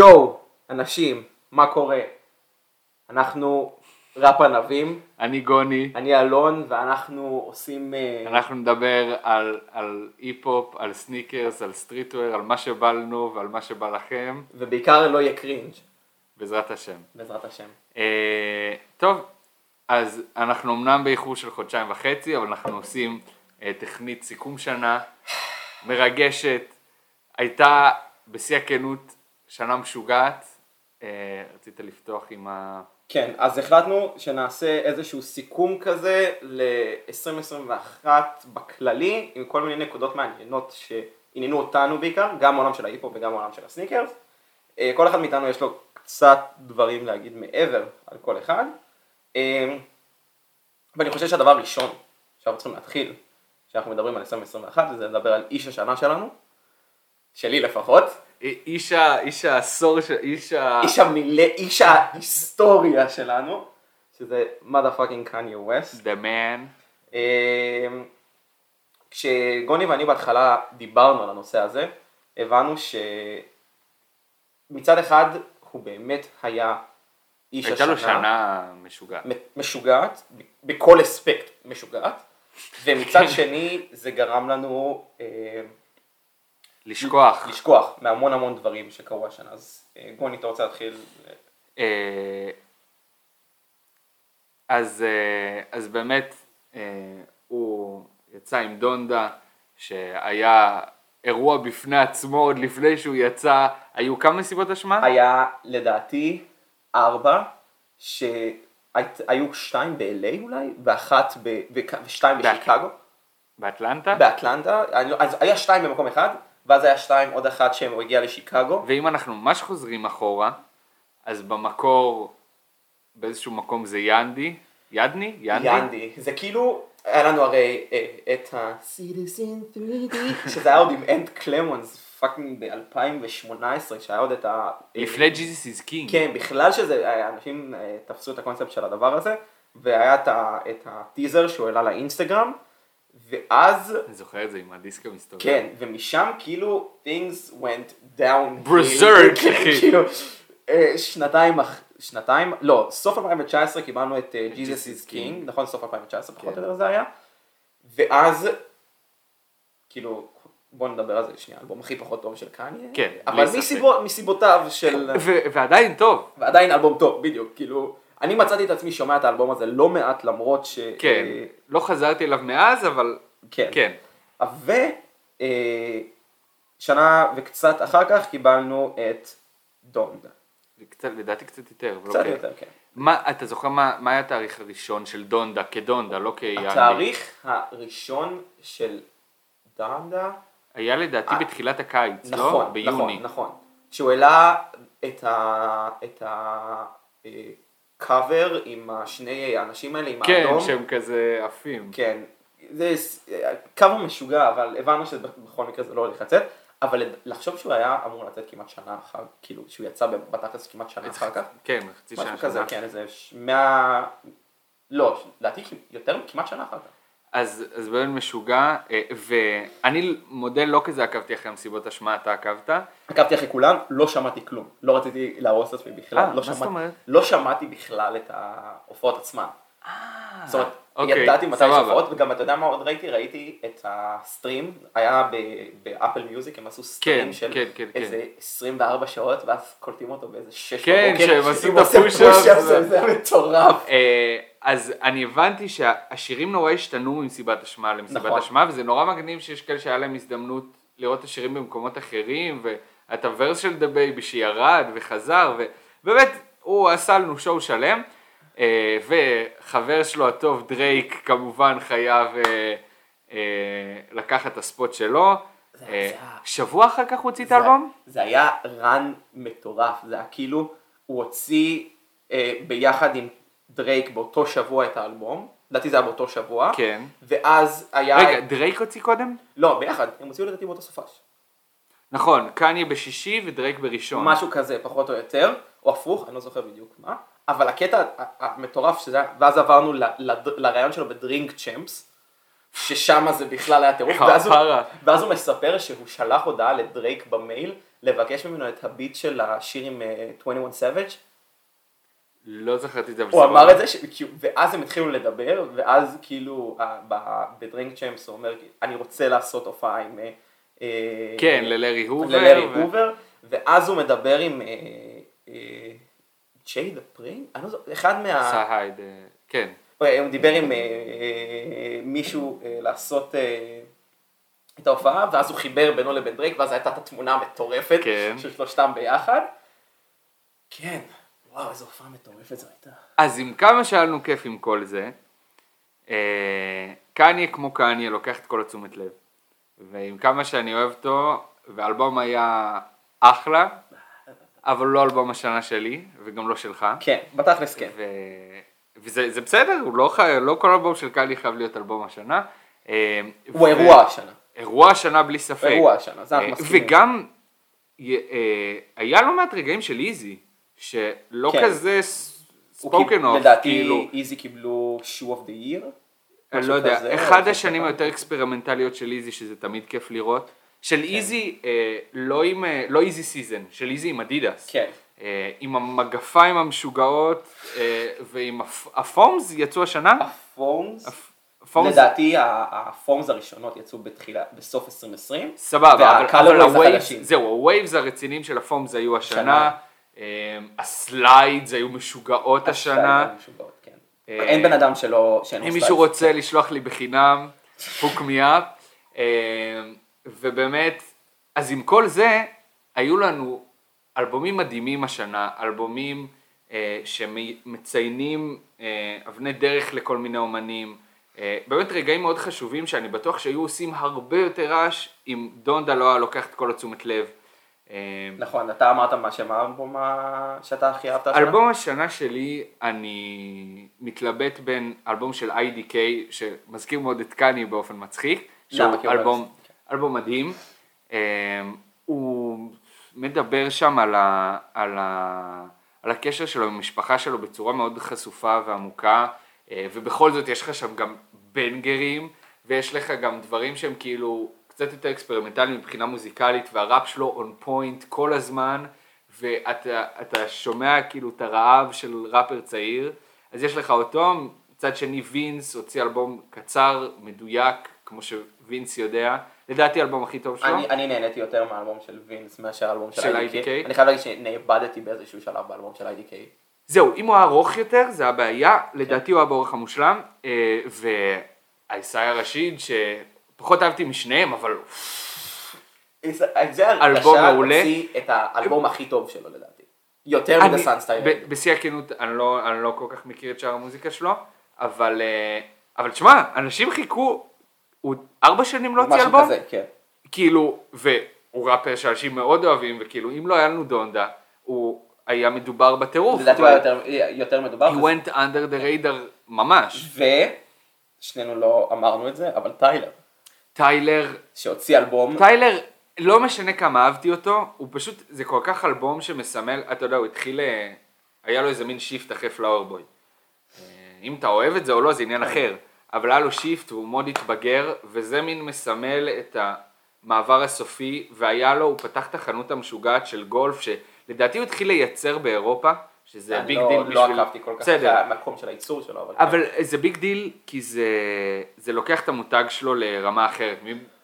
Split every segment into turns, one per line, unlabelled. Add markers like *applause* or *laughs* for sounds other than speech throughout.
יואו, אנשים, מה קורה? אנחנו ראפ ענבים,
אני גוני,
אני אלון, ואנחנו עושים... אה,
אנחנו נדבר על, על היפ-הופ, על סניקרס, על streetwear, על מה שבא לנו ועל מה שבא לכם,
ובעיקר לא יהיה קרינג',
בעזרת השם.
בעזרת השם.
אה, טוב, אז אנחנו אמנם באיחור של חודשיים וחצי, אבל אנחנו עושים אה, תכנית סיכום שנה מרגשת. הייתה בשיא הכנות שנה משוגעת. אה, רצית לפתוח עם ה...
כן, אז החלטנו שנעשה איזשהו סיכום כזה ל-2021 בכללי, עם כל מיני נקודות מעניינות שעניינו אותנו בעיקר, גם העולם של ההיפו וגם העולם של הסניקרס. אה, כל אחד מאיתנו יש לו קצת דברים להגיד מעבר על כל אחד. אה, ואני חושב שהדבר הראשון שאנחנו צריכים להתחיל, כשאנחנו מדברים על 2021, זה לדבר על איש השנה שלנו, שלי לפחות.
איש, ה, איש העשור, ש- איש ה...
איש המילה, איש ההיסטוריה שלנו, שזה mother fucking קניה ווסט.
The man.
אמ, כשגוני ואני בהתחלה דיברנו על הנושא הזה, הבנו שמצד אחד הוא באמת היה איש
הייתה
השנה,
לו שנה משוגעת.
משוגעת, בכל אספקט משוגעת, *laughs* ומצד שני זה גרם לנו אה,
לשכוח.
לשכוח מהמון המון דברים שקרו השנה, אז אה, גוני אתה רוצה להתחיל?
אה, אז, אה, אז באמת הוא יצא עם דונדה שהיה אירוע בפני עצמו עוד לפני שהוא יצא, היו כמה מסיבות אשמה?
היה לדעתי ארבע, שהיו שתיים ב-LA אולי, ואחת ב... ושתיים בשיקגו,
באטלנטה?
באטלנטה, לא- אז היה שתיים במקום אחד, ואז היה שתיים עוד אחת שהוא הגיע לשיקגו,
ואם אנחנו ממש חוזרים אחורה, אז במקור, באיזשהו מקום זה ינדי, ידני? ינדי?
ינדי, זה כאילו, היה לנו הרי אה, את 3D, שזה היה עוד עם אנט קלמונס, fucking ב-2018, שהיה עוד את ה...
לפני Jesus Is King.
כן, בכלל שזה, אה, אנשים אה, תפסו את הקונספט של הדבר הזה, והיה את, ה, את הטיזר שהוא העלה לאינסטגרם, ואז,
אני זוכר את זה עם הדיסק המסתובב.
כן, ומשם כאילו things went down.
Berserk, *laughs*
כן,
אחי.
כאילו, שנתיים, אח- שנתיים, לא, סוף 2019 קיבלנו את אה, Jesus Is King, נכון, סוף 2019 פחות
כן.
או יותר זה היה, ואז, כאילו, בוא נדבר על זה שנייה, האלבום הכי פחות טוב של קניה,
כן,
אבל. מסיבות, מסיבותיו של...
ו- ועדיין טוב.
ועדיין אלבום טוב, בדיוק, כאילו, אני מצאתי את עצמי שומע את האלבום הזה לא מעט למרות ש...
כן,
אה,
לא חזרתי אליו מאז, אבל
כן.
כן.
ושנה וקצת אחר כך קיבלנו את דונדה.
קצת, לדעתי קצת יותר.
קצת
אוקיי.
יותר, כן.
מה, אתה זוכר מה, מה היה התאריך הראשון של דונדה כדונדה, לא כיאנדי?
התאריך הראשון של דונדה,
היה לדעתי
אה,
בתחילת הקיץ,
נכון,
לא?
נכון,
ביוני.
נכון. שהוא העלה את ה... את ה... קאבר עם השני האנשים האלה, עם
כן,
האדום.
שהם כזה עפים.
כן, זה קאבר משוגע, אבל הבנו שבכל מקרה זה לא הולך לצאת, אבל לחשוב שהוא היה אמור לצאת כמעט שנה אחר, כאילו שהוא יצא בתכלס כמעט שנה אחר כך,
כן, חצי
משהו
שנה.
כזה,
שנה.
כן, איזה מאה, לא, לדעתי יותר, כמעט שנה אחר כך.
אז, אז באמת משוגע, אה, ואני מודה לא כזה עקבתי אחרי המסיבות השמעה, אתה עקבת?
עקבתי אחרי כולם, לא שמעתי כלום, לא רציתי להרוס את עצמי בכלל,
אה,
לא
אומרת?
לא שמעתי בכלל את ההופעות עצמן. זאת אומרת,
אוקיי,
ידעתי מתי יש. הופעות, וגם אתה יודע מה עוד ראיתי? ראיתי את הסטרים, היה באפל מיוזיק, הם עשו סטרים
כן,
של
כן, כן, כן.
איזה 24 שעות, ואז קולטים אותו באיזה 6
כן,
בבוקר.
שהם עשו את ה
push-up,
זה
זה מטורף.
אז אני הבנתי שהשירים נורא השתנו ממסיבת השמעה למסיבת
נכון.
השמעה, וזה נורא מגניב שיש כאלה שהיה להם הזדמנות לראות את השירים במקומות אחרים, ואת ה verse של DaBaby שירד וחזר, ובאמת הוא עשה לנו show שלם, אה, וחבר שלו הטוב דרייק כמובן חייב אה, אה, לקחת את ה
spot שלו.
שבוע אחר כך הוא הוציא את האלבום?
זה היה run מטורף, זה היה כאילו, הוא הוציא ביחד עם דרייק באותו שבוע את האלבום, לדעתי זה היה באותו שבוע,
כן.
ואז היה,
רגע, דרייק הוציא קודם?
לא ביחד, הם הוציאו לדעתי באותו סופש,
נכון, קניה בשישי ודרייק בראשון.
משהו כזה פחות או יותר, או הפוך, אני לא זוכר בדיוק מה, אבל הקטע המטורף שזה היה, ואז עברנו לריאיון שלו ב Drink Champs, ששם זה בכלל היה טירוף, ואז הוא-. ואז הוא מספר שהוא שלח הודעה לדרייק במייל, לבקש ממנו את הביט של השיר עם אה, 21 Savage,
לא זכרתי את זה,
הוא. אמר את זה, ש... ואז הם התחילו לדבר, ואז כאילו ב Drink Champs הוא אומר, אני רוצה לעשות הופעה עם... אה, אה,
כן, ללארי הובר.
ללארי הובר, ואז הוא מדבר עם אה, אה, ג'יי פרינס, אני לא זוכר, אחד מה...
סהייד, אה, כן.
אוקיי, הוא דיבר עם אה, אה, מישהו אה, לעשות אה, את ההופעה, ואז הוא חיבר בינו לבין דרייק, ואז הייתה את התמונה המטורפת
כן.
של שלושתם ביחד. כן, וואו, איזו הופעה מטורפת זו הייתה.
אז עם כמה שהיה לנו כיף עם כל זה, אה, קניה כמו קניה לוקח את כל התשומת לב. ועם כמה שאני אוהב אותו, והאלבום היה אחלה, אבל לא אלבום השנה שלי, וגם לא שלך.
כן, בתכלס כן.
ו... וזה זה בסדר, הוא לא, חי... לא כל אלבום של קאני חייב להיות אלבום השנה. אה,
הוא
ו-
אירוע השנה.
אירוע השנה בלי ספק.
אירוע השנה, זה אנחנו
אה,
מסכימים.
וגם אה, היה לא מעט רגעים של Yeezy, שלא
כן.
כזה
spoken
of,
לדעתי
כאילו,
Yeezy קיבלו shoe of the year.
אני לא יודע,
כזה,
אחד השנים היותר אקספרימנטליות של Yeezy, שזה תמיד כיף לראות, של Yeezy, אה, לא עם, אה, לא Yeezy season, של Yeezy עם אדידס.
כן.
אה, עם המגפיים המשוגעות, אה, ועם הפ- ה foams יצאו השנה?
ה
foams, ה foams,
לדעתי ה- ה foams הראשונות יצאו בתחילה, בסוף 2020.
סבבה, אבל, אבל ה
waves.
זהו, ה waves הרציניים של ה foams היו השנה,
שנה.
אה, ה slides היו משוגעות השנה.
כן.
אה,
אין בן אדם שלא,
אם. מישהו רוצה לשלוח לי בחינם, me up. אה, ובאמת, אז עם כל זה, היו לנו אלבומים מדהימים השנה, אלבומים אה, שמציינים אה, אבני דרך לכל מיני אומנים. אה, באמת רגעים מאוד חשובים שאני בטוח שהיו עושים הרבה יותר רעש אם דונדה לא היה לוקח את כל התשומת לב. אה,
נכון, אתה אמרת מה שם האלבום שאתה הכי אהבת השנה?
אלבום השנה שלי, אני מתלבט בין אלבום של IDK, שמזכיר מאוד את קאני באופן מצחיק, שהוא אלבום,
לא-
אלבום מדהים. אה, הוא מדבר שם על, ה, על, ה, על הקשר שלו עם המשפחה שלו בצורה מאוד חשופה ועמוקה, אה, ובכל זאת יש לך שם גם בנגרים, ויש לך גם דברים שהם כאילו קצת יותר אקספרימנטליים מבחינה מוזיקלית, והראפ שלו on point כל הזמן, ואתה אתה שומע כאילו את הרעב של ראפר צעיר, אז יש לך אותו, מצד שני וינס הוציא אלבום קצר, מדויק, כמו שווינס יודע, לדעתי האלבום הכי טוב שלו.
אני, אני נהניתי יותר מהאלבום של וינס מאשר האלבום של,
של
IDK.
IDK?
אני חייב להגיד שנאבדתי באיזשהו שלב באלבום של IDK.
זהו, אם הוא היה ארוך יותר, זה הבעיה, לדעתי הוא היה באורך המושלם, אה, והאיסאי רשיד, שפחות אהבתי משניהם, אבל
זה
אלבום מעולה.
הוציא את האלבום הכי טוב שלו לדעתי. יותר
מ
The Sun's
Tirade. בשיא הכנות, אני לא, אני לא כל כך מכיר את שאר המוזיקה שלו, אבל, אה, אבל תשמע, אנשים חיכו, הוא ארבע שנים לא הוציא
משהו
אלבום,
כזה, כן.
כאילו, והוא ראפר שאנשים מאוד אוהבים, וכאילו, אם לא היה לנו דונדה, הוא היה מדובר בטירוף.
לדעתי הוא היה יותר- יותר מדובר.
He went under the radar ממש.
ושנינו לא אמרנו את זה, אבל טיילר,
טיילר,
שהוציא אלבום,
טיילר, לא משנה כמה אהבתי אותו, הוא פשוט, זה כל כך אלבום שמסמל, אתה יודע, הוא התחיל, אה, היה לו איזה מין shift אחרי Flower Boy. אה, אם אתה אוהב את זה או לא, זה עניין אחר, אבל היה לו shift, הוא מאוד התבגר, וזה מין מסמל את המעבר הסופי, והיה לו, הוא פתח את החנות המשוגעת של Golf, שלדעתי הוא התחיל לייצר באירופה, שזה big
לא-
דיל
לא
בשביל...
עקבתי כל כך
בסדר,
המקום של הייצור שלו, אבל
אבל זה big deal כי זה, זה לוקח את המותג שלו לרמה אחרת.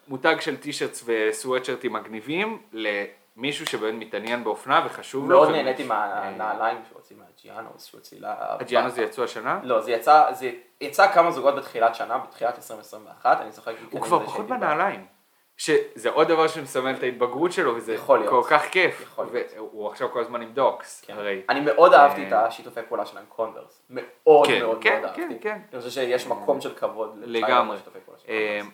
ממותג של טישרטס וסוואטשרטים מגניבים למישהו שבאמת מתעניין באופנה וחשוב לו.
מאוד נהניתי
אה,
מהנעליים שהוציא מהג'יאנוס, שהוציא לה...
הג'יאנו זה יצאו השנה?
לא, זה יצא, זה יצא כמה זוגות בתחילת שנה, בתחילת 2021, אני זוכר
הוא כבר
את
פחות בנעליים. שזה עוד דבר שמסמל את ההתבגרות שלו וזה. כל כך כיף.
יכול להיות.
והוא עכשיו כל הזמן עם דוקס,
כן.
הרי.
אני מאוד אהבתי
אה,
את השיתופי פעולה שלהם, קונברס. מאוד
כן,
מאוד
כן,
מאוד
כן,
אהבתי.
כן.
אני חושב שיש מקום של כבוד
לגמרי.
של קונברס.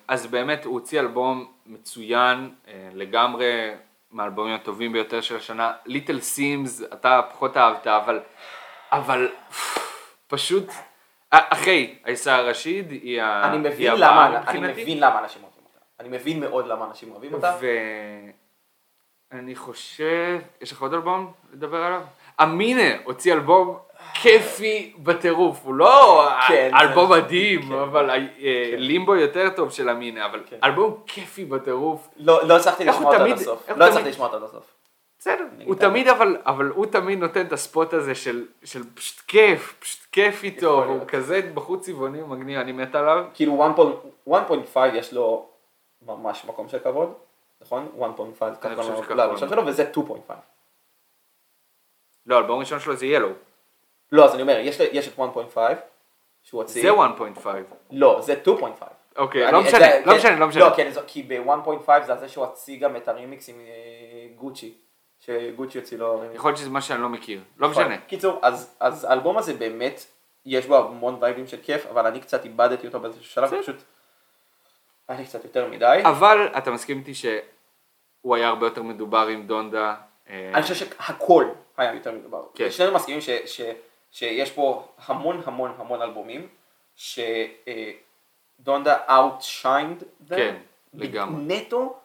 אז באמת הוא הוציא אלבום מצוין, אה, לגמרי מהאלבומים הטובים ביותר של השנה. ליטל סימס, אתה פחות אהבת, אבל, אבל פשוט, אה, אחרי עיסא רשיד, היא ה-
אני
היא
מבין
הבאה
למה, אני
מבחינתי.
מבין למה אנשים. אני מבין מאוד למה אנשים אוהבים אותה.
ואני חושב, יש לך עוד אלבום לדבר עליו? אמינה הוציא אלבום כיפי בטירוף, הוא לא
כן,
אלבום
זה-
מדהים,
כן.
אבל אה,
כן.
לימבו יותר טוב של אמינה, אבל
כן.
אלבום כיפי בטירוף.
לא לא הצלחתי
הוא
לשמוע אותו עד הסוף. לא הצלחתי לשמוע אותו עד הסוף.
בסדר, הוא. תמיד אבל, אבל הוא תמיד נותן את הספוט הזה של, של פשוט כיף, פשוט כיף איתו, הוא. כזה בחור צבעוני מגניב, אני מת עליו.
כאילו 1.5 יש לו ממש מקום של כבוד, נכון? 1.5 ככה לו לראשון
קוראים
שלו, וזה 2.5.
לא, האלבום הראשון שלו זה ילו,
לא, אז אני אומר, יש יש את 1.5, שהוא הוציא.
זה 1.5.
לא, זה 2.5.
אוקיי, לא משנה, לא
כן,
משנה, לא משנה.
לא, כן, כי ב-1.5 זה זה שהוא הוציא גם את הרימיקס עם אה, גוצ'י, שגוצ'י הוציא לו רימיקס.
יכול להיות שזה מה שאני לא מכיר, לא
נכון.
משנה.
קיצור, אז, האלבום הזה באמת, יש בו המון וייבים של כיף, אבל אני קצת איבדתי אותו באיזשהו שלב. פשוט, היה לי קצת יותר מדי.
אבל אתה מסכים איתי שהוא היה הרבה יותר מדובר עם דונדה. אה,
אני חושב שהכל היה יותר מדובר.
כן.
שנינו מסכימים ש, ש, שיש פה המון המון המון אלבומים, שדונדה outshined them,
כן, לגמרי.
נטו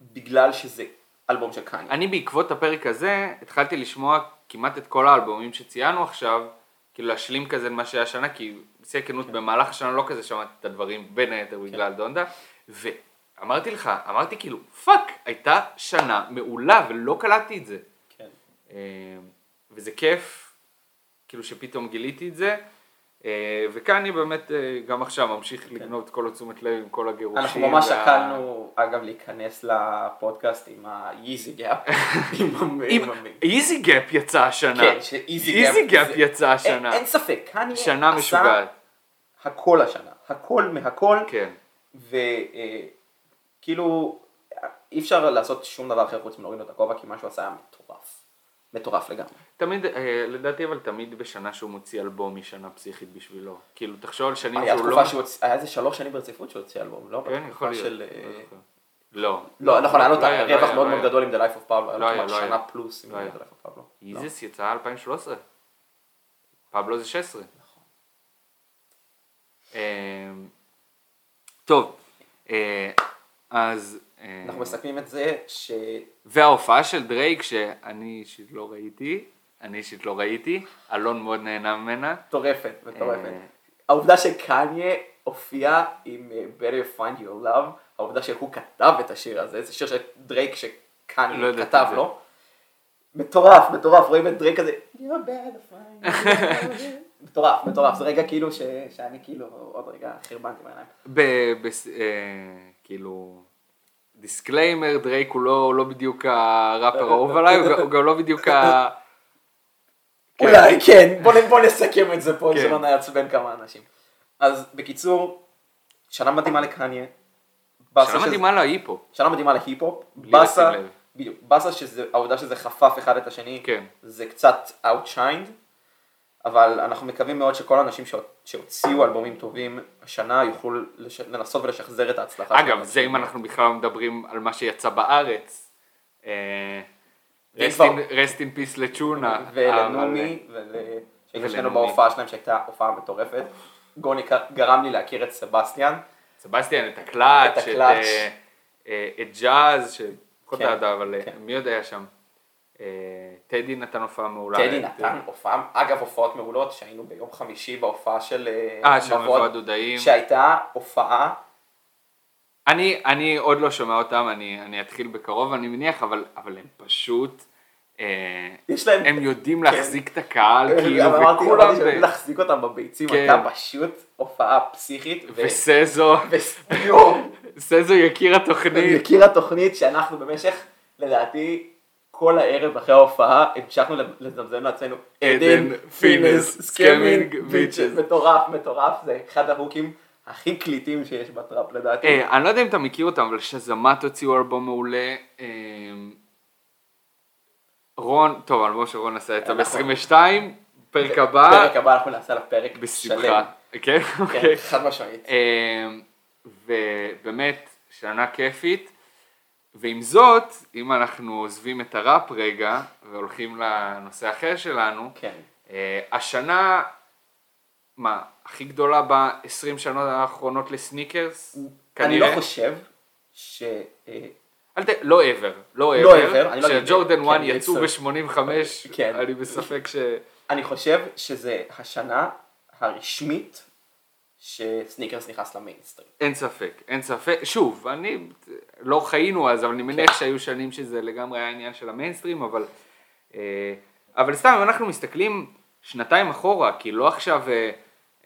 בגלל שזה אלבום של קניה.
אני בעקבות הפרק הזה התחלתי לשמוע כמעט את כל האלבומים שציינו עכשיו, כאילו להשלים כזה למה שהיה השנה, כי בשיא הכנות במהלך השנה לא כזה שמעתי את הדברים בין היתר בגלל דונדה, ואמרתי לך, אמרתי כאילו fuck, הייתה שנה מעולה ולא קלטתי את זה.
כן.
אה, וזה כיף, כאילו שפתאום גיליתי את זה. אה, וקאני באמת אה, גם עכשיו ממשיך לגנוב את כל התשומת לב עם כל הגירושים.
אנחנו ממש
וה-
שקלנו, אגב, להיכנס לפודקאסט עם ה- Yeezy Gap. *laughs* עם
עם
עם ה-
Yeezy Gap יצא השנה.
כן, ש-Yeezy
Yeezy Gap
זה-
יצא
אין-
השנה.
אין ספק, קניה
שנה משוגעת.
הכל השנה, הכל מהכל,
כן.
וכאילו אי אפשר לעשות שום דבר אחר חוץ מלהוריד לו את הכובע, כי מה שהוא עשה היה מטורף. מטורף לגמרי.
תמיד, אה, לדעתי אבל תמיד בשנה שהוא מוציא אלבום היא שנה פסיכית בשבילו. כאילו, תחשוב על שנים שהוא לא...
שהוא היה איזה שלוש שנים ברציפות שהוא הוציא אלבום, לא?
כן, יכול להיות.
של,
לא
אה,
זוכר. לא.
לא, נכון, היה לו את
לא לא
הרווח מאוד
לא
מאוד. גדול עם The Life of Pablo, היה לו
לא
כמעט
לא.
שנה פלוס עם
לא.
The Life of Pablo. לא.
איזיס יצא 2013. פבלו זה 16. אה, טוב, אה, אז... אה,
אנחנו מסכמים את זה ש...
וההופעה של דרייק שאני אישית לא ראיתי, אני אישית לא ראיתי, אלון מאוד נהנה ממנה.
מטורפת, מטורפת. העובדה שקניה הופיע עם Better Find Your Love, העובדה שהוא כתב את השיר הזה, זה שיר של דרייק
לא
שקניה
ידעתי
כתב. לו. מטורף, מטורף, רואים את דרייק כזה, You're *laughs* your love." מטורף, מטורף, זה רגע כאילו ש- שאני כאילו עוד רגע חרבנתי בעיניים.
ב- בס- אה, כאילו, disclaimer, דרייק הוא לא, לא בדיוק הראפר האהוב עליי, הוא גם- לא בדיוק ה... *laughs* כן.
אולי, כן, בוא נ- בוא נסכם את זה פה,
כן.
שלא נעצבן כמה אנשים. אז בקיצור, שנה מדהימה לקניה.
שנה
שזה-
מדהימה להיפו.
שנה מדהימה להיפ-הופ, באסה. בדיוק, באסה שזה, העובדה שזה חפף אחד את השני,
כן.
זה קצת outshined, אבל אנחנו מקווים מאוד שכל האנשים שהוצ- שהוציאו אלבומים טובים השנה יוכלו לש... לנסות ולשחזר את ההצלחה
אגב,
שלהם.
זה אם אנחנו בכלל מדברים על מה שיצא בארץ. rest in peace לצ'ונה.
ולנומי, שהיינו שנינו. בהופעה שלהם שהייתה הופעה מטורפת, גוני גרם לי להכיר את סבסטיאן,
סבסטיאן, את הקלאץ',
את.
אה, אה, ג'אז, שפחות
כן,
ידע, אבל אה,
כן.
מי עוד היה שם? אה, טדי נתן הופעה מעולה.
טדי
אה,
נתן הופעה, אגב הופעות מעולות, שהיינו ביום חמישי בהופעה של
אה, של
מבוא
מבוא הדודאים.
שהייתה הופעה,
אני, אני עוד לא שומע אותם, אני, אני אתחיל בקרוב אני מניח, אבל, אבל הם פשוט,
יש להם,
הם יודעים להחזיק את הקהל, כאילו, וכולם,
אמרתי להחזיק אותם בביצים,
כן.
הייתה פשוט הופעה פסיכית,
וסזו, *laughs* סזו יקיר התוכנית,
מכיר התוכנית שאנחנו במשך, לדעתי, כל הערב אחרי ההופעה, המשכנו לזמזם לעצמנו,
עדן, פינס, סקמינג, ביצ'ס.
מטורף, מטורף, זה אחד ההוקים הכי קליטים שיש בטראפ לדעתי.
אה, אני לא יודע אם אתה מכיר אותם, אבל שזמת הוציאו אלבום מעולה. אה, רון, טוב, אלבום שרון עשה יצא
נכון.
ב-22, פרק הבא,
פרק הבא אנחנו נעשה לה פרק שלם.
בשמחה. כן?
כן,
אוקיי.
חד משמעית.
אה, ובאמת, שנה כיפית. ועם זאת, אם אנחנו עוזבים את הראפ רגע, והולכים לנושא אחר שלנו,
כן.
אה, השנה, מה, הכי גדולה ב-20 שנות האחרונות לסניקרס?
אני. לא חושב ש... אה,
אל ת... לא ever, לא
לא
ever,
לא כן,
1
אני
יצאו
אצטרך.
ב-85,
כן.
אני בספק ש...
אני חושב שזה השנה הרשמית שסניקרס נכנס למיינסטרים.
אין ספק, אין ספק, שוב, אני, לא חיינו אז, אבל אני מניח שהיו שנים שזה לגמרי היה עניין של המיינסטרים, אבל, אה, אבל סתם, אם אנחנו מסתכלים שנתיים אחורה, כי לא עכשיו, אה,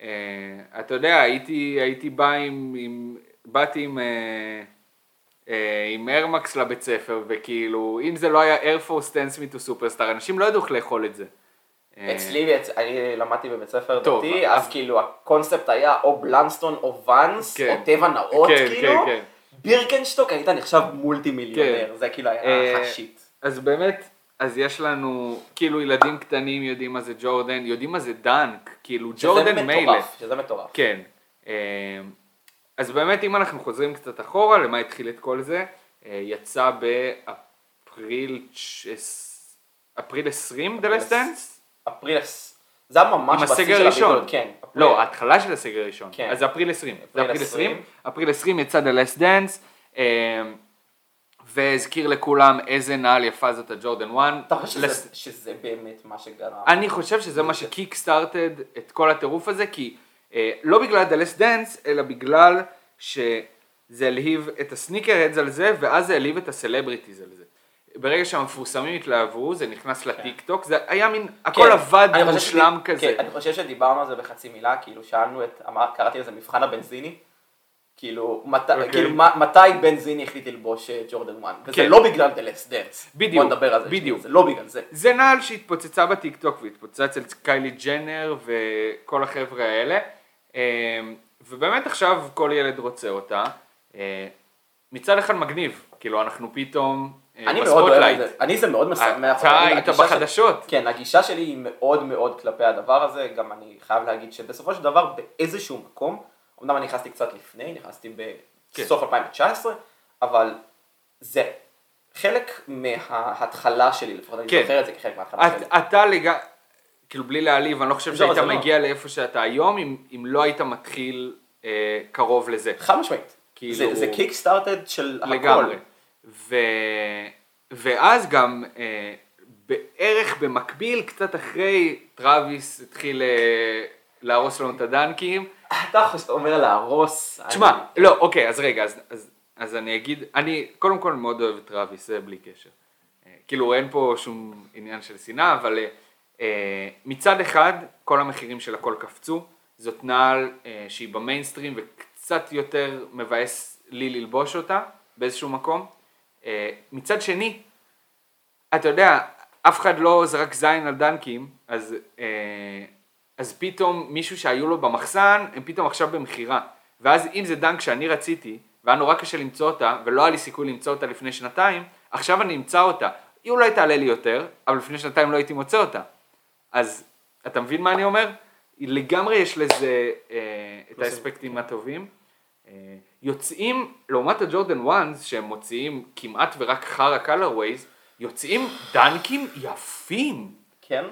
אה, אתה יודע, הייתי, הייתי בא עם, עם באתי עם, אה, אה, עם Air Max לבית ספר, וכאילו, אם זה לא היה Air Force, Stan Smith או Superstar, אנשים לא ידעו איך לאכול את זה. אה,
אצלי, אצ- אני למדתי בבית ספר דתי,
אז-
כאילו הקונספט היה או בלנסטון או ואנס,
כן.
או טבע נאות,
כן,
כאילו.
כן.
בירקנשטוק היית נחשב מולטי מיליונר. זה כאילו היה
אה,
השיט.
אז באמת, אז יש לנו, כאילו ילדים קטנים יודעים מה זה ג'ורדן, יודעים מה זה דנק, כאילו ג'ורדן מילא.
שזה מטורף.
כן. אה, אז באמת אם אנחנו חוזרים קצת אחורה, למה התחיל את כל זה? אה, יצא באפריל אפריל 20 The Last Dance?
אפריל, זה היה ממש בשיא של. הבידוד, כן. אפריל.
לא, ההתחלה של הסגר הראשון.
כן.
אז זה אפריל 20. זה
אפריל
אפריל 20.
20.
אפריל 20 יצא The Last Dance, אה, והזכיר לכולם איזה נעל יפה זאת הג'ורדן 1.
אתה חושב
לס-
שזה- שזה באמת מה שגרם?
אני חושב שזה מה ש kickstarted את כל הטירוף הזה, כי אה, לא בגלל The Last Dance, אלא בגלל שזה הלהיב את ה sneakerheads על זה, ואז זה הלהיב את ה celebrities על זה. ברגע שהמפורסמים התלהבו, זה נכנס לטיק טוק, זה היה מין, הכל
כן,
עבד
אני חושב
מושלם כזה.
כן, אני חושב שדיברנו על זה בחצי מילה, כאילו שאלנו את, אמר, קראתי לזה מבחן הבנזיני, כאילו, מת,
אוקיי.
כאילו מתי בנזיני החליט ללבוש אה, ג'ורדן 1, וזה
כן.
לא בגלל The Last Dance,
בדיוק,
בוא נדבר על זה,
בדיוק.
זה לא בגלל זה,
זה נעל שהתפוצצה בטיק טוק והתפוצצה אצל קיילי ג'נר וכל החבר'ה האלה אה, ובאמת עכשיו כל ילד רוצה אותה אה, מצד אחד מגניב כאילו אנחנו פתאום
אני מאוד אוהב את. זה, אני זה מאוד משמח,
אתה. היית בחדשות
כן, הגישה שלי היא מאוד מאוד כלפי הדבר הזה, גם אני חייב להגיד שבסופו של דבר באיזשהו מקום, אמנם אני נכנסתי קצת לפני, נכנסתי
כן.
בסוף 2019, אבל זה חלק מההתחלה שלי, לפחות אני
כן.
זוכר את זה כחלק מההתחלה שלי.
את- אתה לגמרי, כאילו בלי להעליב, אני לא חושב
לא,
שהיית
לא.
מגיע לאיפה שאתה היום אם, לא היית מתחיל אה, קרוב לזה.
חד משמעית.
כאילו-
זה, זה kickstarted של הכל.
לגמרי. ו... ואז גם אה, בערך במקביל, קצת אחרי, טראביס התחיל אה, להרוס לנו את הדנקים.
אתה חושב- אומר להרוס.
תשמע,
אני-
לא, אוקיי, אז רגע, אז, אז, אז אני אגיד, אני קודם כל מאוד אוהב את טראביס, זה בלי קשר. אה, כאילו אין פה שום עניין של שנאה, אבל אה, אה, מצד אחד, כל המחירים של הכל קפצו, זאת נעל אה, שהיא במיינסטרים וקצת יותר מבאס לי ללבוש אותה באיזשהו מקום. אה, מצד שני, אתה יודע, אף אחד לא זרק זין על דנקים, אז, אה, אז פתאום מישהו שהיו לו במחסן, הם פתאום עכשיו במכירה. ואז אם זה דנק שאני רציתי, והיה נורא קשה למצוא אותה, ולא היה לי סיכוי למצוא אותה לפני שנתיים, עכשיו אני אמצא אותה. היא אולי תעלה לי יותר, אבל לפני שנתיים לא הייתי מוצא אותה. אז אתה מבין מה אני אומר? לגמרי יש לזה אה, את האספקטים הטובים. אה, יוצאים, לעומת הג'ורדן 1 שהם מוציאים כמעט ורק חרא colorways, יוצאים דנקים יפים.
כן?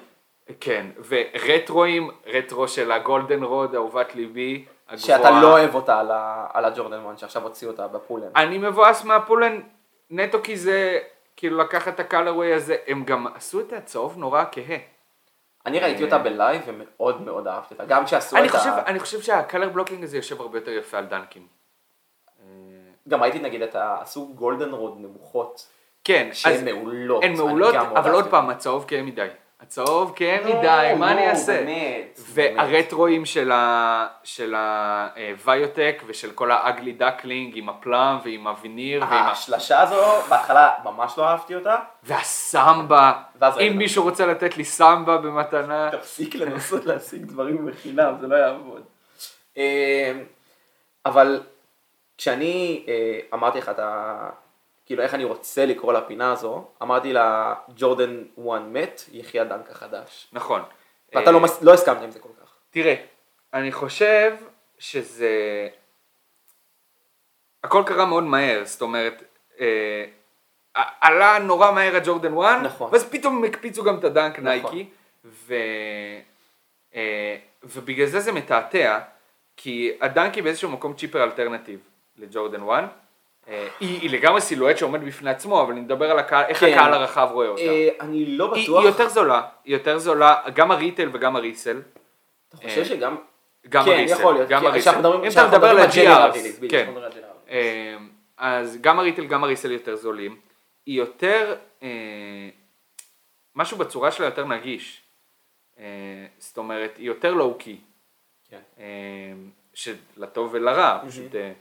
כן, ורטרואים, רטרו של ה Goldenrod, אהובת ליבי, הגבוהה.
שאתה לא אוהב אותה על ה- על הג'ורדן 1 שעכשיו הוציאו אותה ב Pollen.
אני מבואס מה Pollen נטו כי זה, כאילו לקחת את ה colorway הזה, הם גם עשו את הצהוב נורא כהה.
אני ראיתי אותה בלייב ומאוד מאוד אהבתי אותה. גם כשעשו את ה...
אני חושב שה color blocking הזה יושב הרבה יותר יפה על דנקים.
גם ראיתי נגיד את ה... עשו Goldenrod נמוכות.
כן, אז
שהן מעולות.
הן מעולות, אבל עוד פעם, הצהוב כהה מדי. הצהוב כהה
לא,
מדי, מה אני
לא,
אעשה?
באמת.
והרטרואים של ה Viotech ושל כל ה Ugly Duckling עם ה Plum ועם ה Veneer ועם ה...
השלשה הזו, בהתחלה ממש לא אהבתי אותה.
והסמבה, אם. מישהו רוצה לתת לי סמבה במתנה,
תפסיק לנסות להשיג דברים בחינם, זה לא יעבוד. אה, אבל כשאני אה, אמרתי לך את ה... כאילו איך אני רוצה לקרוא לפינה הזו, אמרתי לה ג'ורדן 1 מת, יחי הדנק החדש.
נכון.
ואתה לא, מס- לא הסכמת עם זה כל כך.
תראה, אני חושב שזה... הכל קרה מאוד מהר, זאת אומרת, אה, עלה נורא מהר הג'ורדן 1,
נכון.
ואז פתאום הקפיצו גם את הדנק
נכון.
נייקי, ו... אה, ובגלל זה זה מתעתע, כי הדנקי באיזשהו מקום cheaper alternative לג'ורדן 1, אה, היא, היא לגמרי silhouette שעומד בפני עצמו, אבל אני מדבר על הקהל, איך
כן.
הקהל הרחב רואה אותה.
אה, אני לא
היא,
בטוח.
היא יותר זולה, היא יותר זולה, גם ה retail וגם ה resell.
אתה חושב שגם...
גם
כן,
הריסל,
יכול להיות.
גם הריסל. אם אתה מדבר על
בדיוק,
כן. אה, אז גם הריטל, גם הריסל יותר זולים. היא יותר, אה, משהו בצורה שלה יותר נגיש. אה, זאת אומרת, היא יותר לואו-קי.
כן.
אה, שלטוב ולרע, פשוט, אה,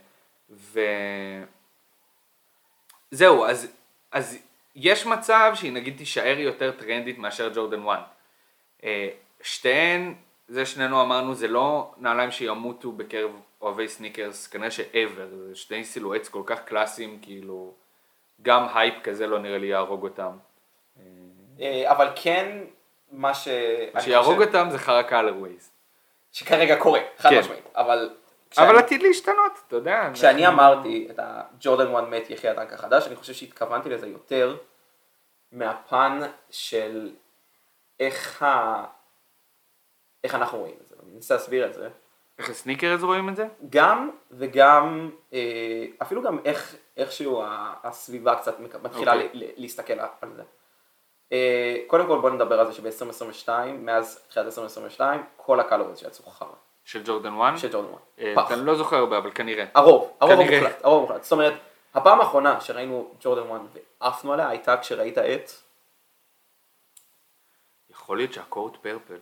ו... זהו, אז, אז יש מצב שהיא נגיד תישאר יותר טרנדית מאשר ג'ורדן 1. אה, שתיהן, זה שנינו אמרנו, זה לא נעליים שימותו בקרב אוהבי סניקרס, כנראה ש-ever, זה שני silhouettes כל כך קלאסיים, כאילו, גם הייפ כזה לא נראה לי יהרוג אותם.
אה, אבל כן, מה ש...
מה שיהרוג
חושב-
אותם זה חרא colorways.
שכרגע קורה, חד
כן.
משמעית. אבל כשאני-
עתיד להשתנות, אתה יודע.
כשאני
אנחנו-
אמרתי את הג'ורדן 1 מת יחי הדנק החדש, אני חושב שהתכוונתי לזה יותר מהפן של איך ה... איך אנחנו רואים את זה. אני מנסה להסביר את זה.
איך הסניקרס רואים את זה?
גם וגם, אה, אפילו גם איך, איכשהו הסביבה קצת מתחילה
אוקיי.
ל- ל- להסתכל על זה. אה, קודם כל בוא נדבר על זה שב-2022, מאז תחילת 2022, כל הקלוריות שיצאו חרא
של ג'ורדן 1?
של ג'ורדן 1.
אה. אני לא זוכר הרבה, אבל כנראה.
הרוב, הרוב. המוחלט, הרוב המוחלט. זאת אומרת, הפעם האחרונה שראינו ג'ורדן 1 ועפנו עליה הייתה כשראית את
יכול להיות שהקורט פרפל.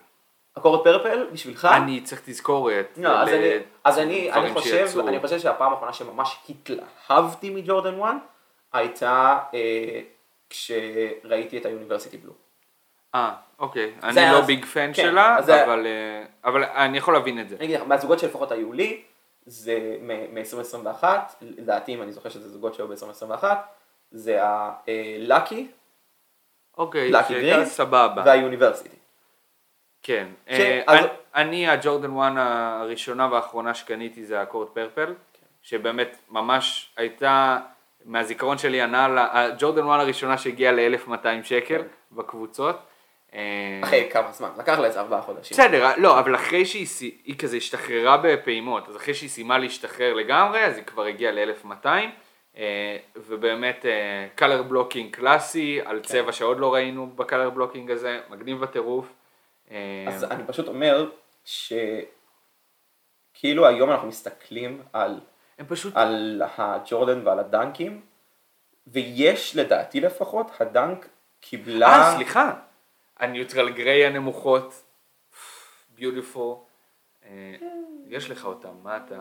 הקורד פרפל בשבילך.
אני צריך תזכורת.
לא, אז אני, אז אני,
דברים
אני, חושב,
שיצאו.
אני חושב שהפעם האחרונה שממש התלהבתי מג'ורדן 1 הייתה אה, כשראיתי את היוניברסיטי בלו.
אה, אוקיי. אני לא ביג פן
כן,
שלה, אבל אה, אבל אני יכול להבין את זה.
אני אגיד לך, מהזוגות שלפחות היו לי, זה מ-2021, לדעתי אם אני זוכר שזה זוגות שהיו ב-2021, זה הלאקי
אוקיי,
Lucky
שהייתה סבבה.
והיוניברסיטי.
כן.
כן,
אה, אני- הג'ורדן 1 הראשונה והאחרונה שקניתי זה הקורט פרפל, שבאמת ממש הייתה, מהזיכרון שלי, הנעל, הג'ורדן 1 הראשונה שהגיעה ל-1200 שקל בקבוצות. אה,
אחרי כמה זמן, לקח לה איזה ארבעה חודשים.
בסדר, לא, אבל אחרי שהיא כזה השתחררה בפעימות, אז אחרי שהיא סיימה להשתחרר לגמרי, אז היא כבר הגיעה ל-1200, ובאמת color blocking קלאסי, על
כן.
צבע שעוד לא ראינו ב color blocking הזה, מגניב בטירוף. אה,
אז אני פשוט אומר שכאילו היום אנחנו מסתכלים על,
הם פשוט,
על הג'ורדן ועל הדנקים, ויש לדעתי לפחות, הדנק קיבלה...
אה, סליחה, הניוטרל גריי הנמוכות, ביוטיפול, יש לך אותם, מה אתה...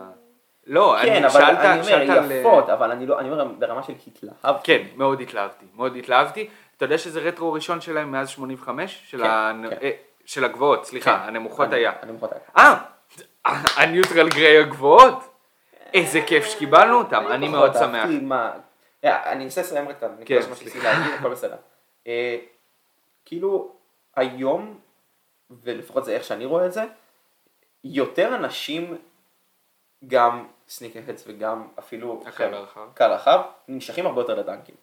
לא,
כן,
אני
אבל
שאלת,
אני אומר,
שאלת על...
יפות, אבל אני לא, אני אומר ברמה של התלהב.
כן, מאוד התלהבתי, מאוד התלהבתי. אתה יודע שזה רטרו ראשון שלהם מאז 85? של,
כן,
ה...
כן.
אה, של הגבוהות, סליחה,
כן,
הנמוכות
אני-
היה.
הנמוכות היה.
אה, הניוטרל גריי הגבוהות? איזה כיף שקיבלנו אותם, אני מאוד שמח.
אה, אני אנסה לסיים רק את הנקודה
כן, סליחה.
להגיד, הכל בסדר. אה, כאילו, היום, ולפחות זה איך שאני רואה את זה, יותר אנשים, גם sneakerheads וגם אפילו
הקהל הרחב.
קהל רחב, נמשכים הרבה יותר לדנקים.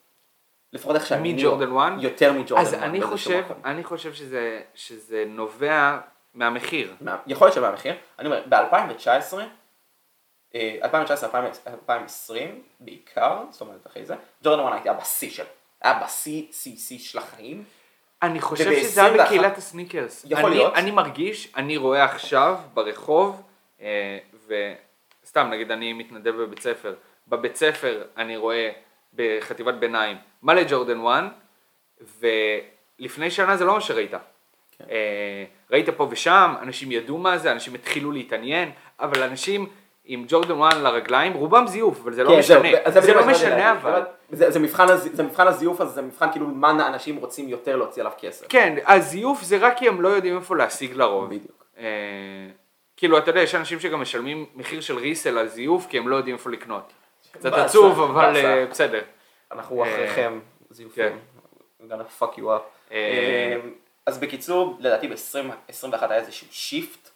לפחות איך שאני
מג'ורדן 1?
יותר מג'ורדן 1.
אז אני חושב. אני חושב שזה, שזה נובע מהמחיר.
מה- יכול להיות שמהמחיר, אני אומר, ב-2019, 2019-2020 בעיקר, זאת אומרת אחרי זה, ג'ורדן 1 הייתה בשיא של, היה בשיא, שיא, שיא של החיים.
אני חושב שזה היה
21
בקהילת הסניקרס.
יכול
אני,
להיות.
אני מרגיש, אני רואה עכשיו ברחוב, אה, וסתם נגיד אני מתנדב בבית ספר, בבית ספר אני רואה בחטיבת ביניים מלא ג'ורדן 1, ולפני שנה זה לא מה שראית.
כן.
אה, ראית פה ושם, אנשים ידעו מה זה, אנשים התחילו להתעניין, אבל אנשים עם ג'ורדן 1 לרגליים, רובם זיוף, אבל זה לא
כן,
משנה.
זה
לא משנה. אבל.
זה, זה, מבחן, הז- זה מבחן הזיוף הזה, זה מבחן כאילו מה אנשים רוצים יותר להוציא עליו כסף.
כן, הזיוף זה רק כי הם לא יודעים איפה להשיג לרוב.
בדיוק.
אה, כאילו, אתה יודע, יש אנשים שגם משלמים מחיר של ריסל על זיוף, כי הם לא יודעים איפה לקנות. קצת עצוב, אבל. אה, בסדר.
אנחנו
אה,
אחריכם, זיופים.
כן.
I'm gonna fuck you up.
אה,
אז בקיצור, לדעתי ב-2021 היה איזשהו shift,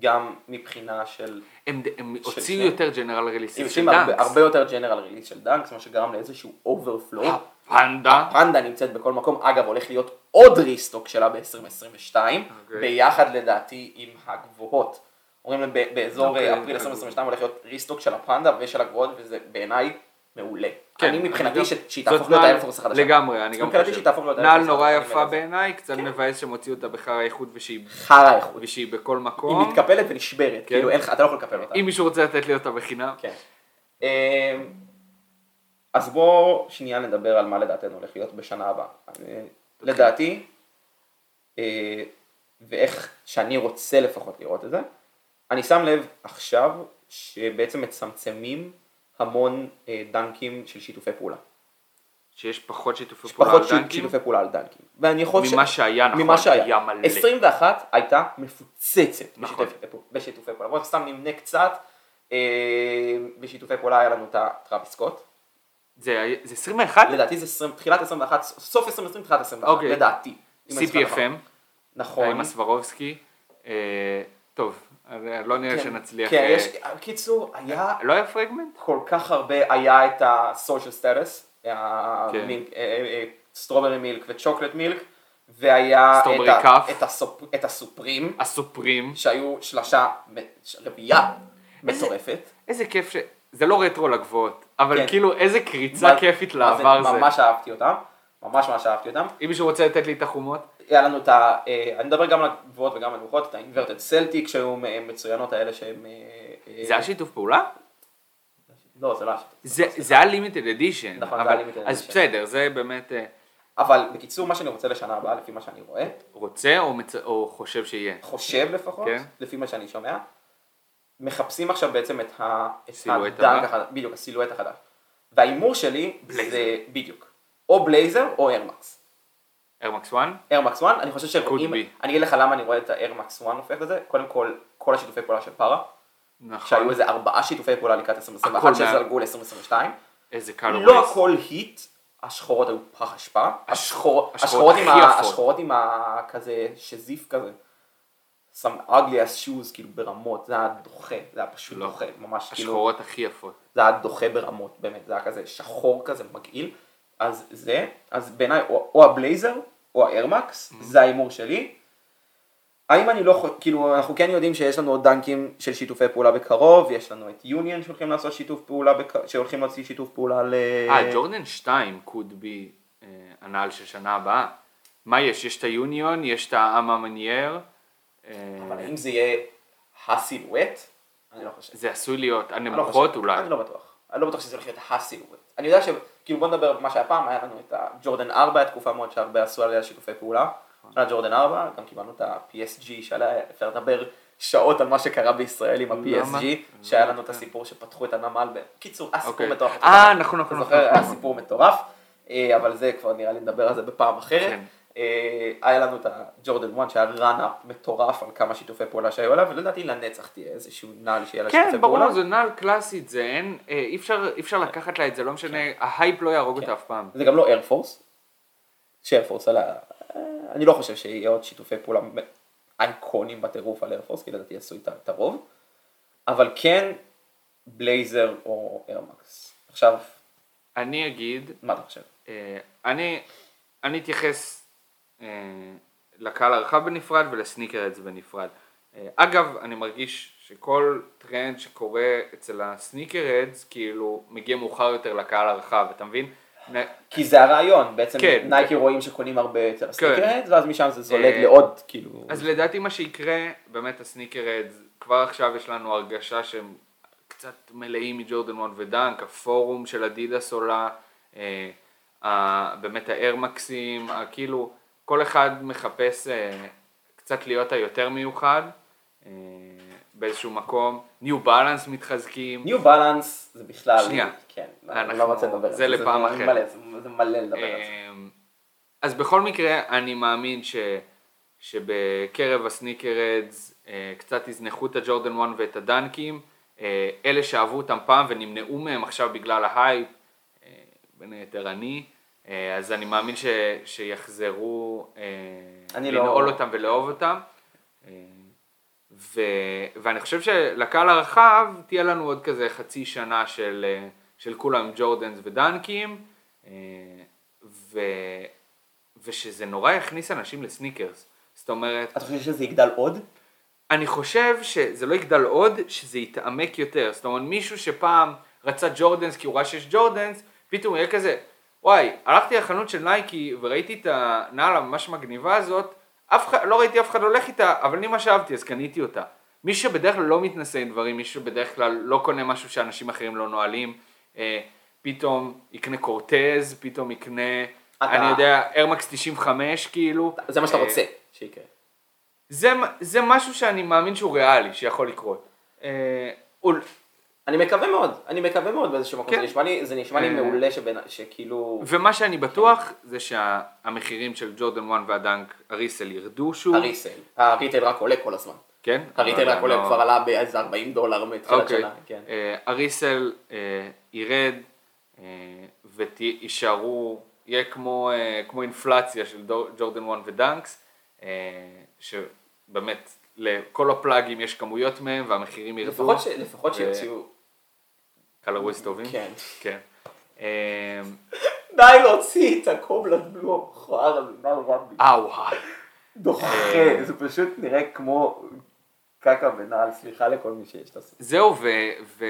גם מבחינה של...
הם הם
של
הוציאו
שניהם.
יותר ג'נרל ריליסים של
יוצאים הרבה,
Dunks.
הרבה יותר general release של Dunks, מה שגרם לאיזשהו overflow.
פנדה.
פנדה נמצאת בכל מקום, אגב הולך להיות עוד restock שלה ב-2022,
אוקיי.
ביחד לדעתי עם הגבוהות. אומרים להם באזור
אוקיי,
אה, אפריל
אוקיי.
2022 הולך להיות restock של הפנדה ושל הגבוהות, וזה בעיניי מעולה.
כן,
אני מבחינתי
גם-
ש- שהיא תהפוך להיות האיירפורס החדשה.
לגמרי, אני גם חושב. נעל נורא יפה
אני.
בעיניי, קצת
כן.
מבאס שהם הוציאו אותה בחר האיכות ושהיא
חרא האיכות.
ושהיא בכל
היא
מקום.
מתקפלת ונשברת,
כן.
כאילו אין אתה לא יכול לקפל אותה.
אם מישהו רוצה לתת לי אותה בחינם.
כן. אמ, אז בואו שנייה נדבר על מה לדעתנו הולך להיות בשנה הבאה.
אוקיי.
לדעתי, אה, ואיך שאני רוצה לפחות לראות את זה, אני שם לב עכשיו שבעצם מצמצמים המון אה, דנקים של שיתופי פעולה.
שיש פחות שיתופי פעולה
פחות
על דנקים.
שיתופי פעולה על דנקים. ואני חושב...
ממה שהיה, נכון,
ממה שהיה.
היה מלא.
21 הייתה מפוצצת
נכון.
בשיתופי בשיתופי פעולה. בואו סתם נמנה קצת. אה, בשיתופי פעולה היה לנו את הטראביס סקוט.
זה זה 21?
לדעתי זה 20, תחילת 21, סוף 2020, תחילת 21,
אוקיי.
לדעתי. זוכר נכון.
CPFM,
נכון.
עם ה Swarovski. אה, טוב, אז, אה, לא נראה
כן,
שנצליח.
כן,
אה,
יש, קיצור, היה
לא היה פרגמנט?
כל כך הרבה, היה את ה- Social Status,
כן.
strawberry milk ו chocolate milk, והיה את ה-. את הסופ- את הסופרים,
הסופרים.
שהיו שלושה, רביעייה מטורפת.
איזה כיף ש... זה לא רטרו לגבוהות, אבל
כן.
כאילו איזה קריצה
מה-
כיפית לעבר זה.
ממש אהבתי אותם, ממש ממש אהבתי אותם.
אם מישהו רוצה לתת לי את החומות,
היה לנו את ה... אה, אני מדבר גם על הגבוהות וגם על הנמוכות, את ה-inverted celtic שהיו מצוינות האלה שהם... אה, אה,
זה היה שיתוף פעולה?
לא, זה לא היה שיתוף.
זה זה היה לימיטד אדישן.
נכון, זה היה limited
אז
edition.
בסדר, זה באמת
אבל בקיצור, מה שאני רוצה לשנה הבאה, לפי מה שאני רואה,
רוצה או מצ- או חושב שיהיה.
חושב לפחות,
כן.
לפי מה שאני שומע, מחפשים עכשיו בעצם את הדנק? החדש, בדיוק, הסילואט החדש. וההימור שלי
בלייזר.
זה בדיוק, או בלייזר או איירמקס.
ארמקס 1?
איירמקס 1, אני חושב שרואים. אני אגיד לך למה אני רואה את האיירמקס 1 הופך לזה, קודם כל, כל השיתופי פעולה של פארה,
נכון.
שהיו איזה ארבעה שיתופי פעולה לקראת 2021
הכל מה-
שזלגו ל-2022,
איזה קל
לא הכל היט, השחורות היו פח אשפה, השחור-
השחורות
השחורות עם ה-. השחורות עם ה... כזה שזיף כזה, some ugly as shoes כאילו ברמות, זה היה דוחה, זה היה פשוט
לא.
דוחה, ממש כאילו,
השחורות הכי יפות.
זה היה דוחה ברמות, באמת, זה היה כזה שחור כזה מגעיל, אז זה, אז בעיניי או, או הבלייזר או האיירמקס,
Mm-hmm.
זה ההימור שלי. האם אני לא, כאילו, אנחנו כן יודעים שיש לנו עוד דנקים של שיתופי פעולה בקרוב, יש לנו את יוניון שהולכים לעשות שיתוף פעולה, בק... שהולכים להוציא שיתוף פעולה ל...
אה, ג'ורדן 2 could be אה, הנעל של שנה הבאה. מה יש? יש את היוניון, יש את האמה מנייר. אה,
אבל האם זה יהיה הסילואט? אני לא חושב.
זה עשוי להיות
אני לא
הנמוכות
חושב.
אולי.
אני לא בטוח. אני לא בטוח שזה הולך להיות הסילואט. אני יודע שכאילו בוא נדבר על מה שהיה פעם, היה לנו את הג'ורדן 4, היה תקופה מאוד שהרבה עשו עליה שיתופי פעולה.
נכון.
היה ג'ורדן 4, גם קיבלנו את ה-PSG שעליה אפשר לדבר שעות על מה שקרה בישראל עם? ה-PSG, שהיה לנו את
יודע.
הסיפור שפתחו את הנמל, בקיצור, היה סיפור
אוקיי.
מטורף.
אה, נכון, נכון,
אתה
נכון,
זוכר, היה
נכון.
סיפור מטורף, אה, אבל זה כבר נראה לי נדבר על זה בפעם אחרת.
כן.
אה, היה לנו את הג'ורדן 1 שהיה ראנאפ מטורף על כמה שיתופי פעולה שהיו עליו, ולדעתי לנצח תהיה איזשהו נעל שיהיה לה שיתופי
כן,
פעולה.
ברור, זה נעל קלאסית, זה אין, אה, אי אפשר, לקחת לה את זה, לא משנה, ההייפ לא יהרוג אותה אף פעם.
זה גם לא Air Force, ש Air Force עלה, אני לא חושב שיהיה עוד שיתופי פעולה אייקונים בטירוף על Air Force, כי לדעתי יעשו איתה את הרוב, אבל כן בלייזר או Air Max. עכשיו,
אני אגיד,
מה אתה חושב?
אה, אני, אתייחס לקהל הרחב בנפרד ול sneakerheads בנפרד. אה, אגב, אני מרגיש שכל טרנד שקורה אצל ה sneakerheads, כאילו, מגיע מאוחר יותר לקהל הרחב, אתה מבין?
כי זה הרעיון, בעצם
כן.
נייקי רואים שקונים הרבה אצל
כן.
ה sneakerheads, ואז משם זה זולג
אה,
לעוד, כאילו,
אז לדעתי מה שיקרה, באמת ה sneakerheads, כבר עכשיו יש לנו הרגשה שהם קצת מלאים מג'ורדן 1 ו Dunk, הפורום של אדידס עולה, אה, ה- באמת ה Air Max ים, ה- כאילו כל אחד מחפש אה, קצת להיות היותר מיוחד אה, באיזשהו מקום, ניו בלנס מתחזקים,
ניו בלנס זה בכלל,
שנייה.
כן,
אנחנו-
אני לא רוצה לדבר על
זה לפעם
זה
אחרת.
מלא, זה- זה מלא לדבר על זה.
אמ, אז בכל מקרה, אני מאמין ש, שבקרב ה sneakerheads אה, קצת יזנחו את הג'ורדן 1 ואת הדנקים, אה, אלה שאהבו אותם פעם ונמנעו מהם עכשיו בגלל ההייפ, אה, בין היתר אני, אה, אז אני מאמין ש, שיחזרו אה,
לא-
לנעול אותם ולאהוב אותם. אה, ו, ואני חושב שלקהל הרחב תהיה לנו עוד כזה חצי שנה של, אה, של כולם ג'ורדנס ודנקים, אה, ו, ושזה נורא יכניס אנשים לסניקרס. זאת אומרת,
אתה חושב שזה יגדל עוד?
אני חושב שזה לא יגדל עוד, שזה יתעמק יותר. זאת אומרת, מישהו שפעם רצה Jordans כי הוא ראה שיש Jordans, פתאום יהיה כזה, וואי, הלכתי לחנות של נייקי וראיתי את הנעל הממש מגניבה הזאת, אף אחד, לא ראיתי אף אחד הולך איתה, אבל אני ממש אהבתי אז קניתי אותה. מי שבדרך כלל לא מתנסה עם דברים, מי שבדרך כלל לא קונה משהו שאנשים אחרים לא נועלים, אה, פתאום יקנה Cortez, פתאום יקנה,
אתה-
אני יודע, Air Max 95 כאילו.
זה מה שאתה
אה,
רוצה שיקרה.
זה, זה משהו שאני מאמין שהוא ריאלי, שיכול לקרות. אה,
אני מקווה מאוד, אני מקווה מאוד באיזשהו מקום,
כן.
זה נשמע לי, זה נשמע לי
אה.
מעולה שבין, שכאילו,
ומה שאני בטוח זה שהמחירים של ג'ורדן 1 והדנק הריסל ירדו שוב.
הריסל, הריטייל רק עולה כל הזמן,
כן?
הריטייל
אבל
רק עולה,
לא-
כבר עלה באיזה 40 דולר מתחילת
אוקיי.
שנה, כן.
אה, הריסל אה, ירד אה, ויישארו, יהיה כמו, אה, כמו אינפלציה של ג'ורדן 1 ודנקס, אה, שבאמת לכל הפלאגים יש כמויות מהם והמחירים ירדו.
לפחות ש- לפחות
ו-
שיוציאו,
קלרוויז טובים?
כן.
כן. אה,
די להוציא את הקובלט בלו המכוער הזה, די רבי.
אה וואי.
דוחה,
אה.
זה פשוט נראה כמו קקה ונעל, סליחה לכל מי שיש את הסיפור.
זהו, ו, ו,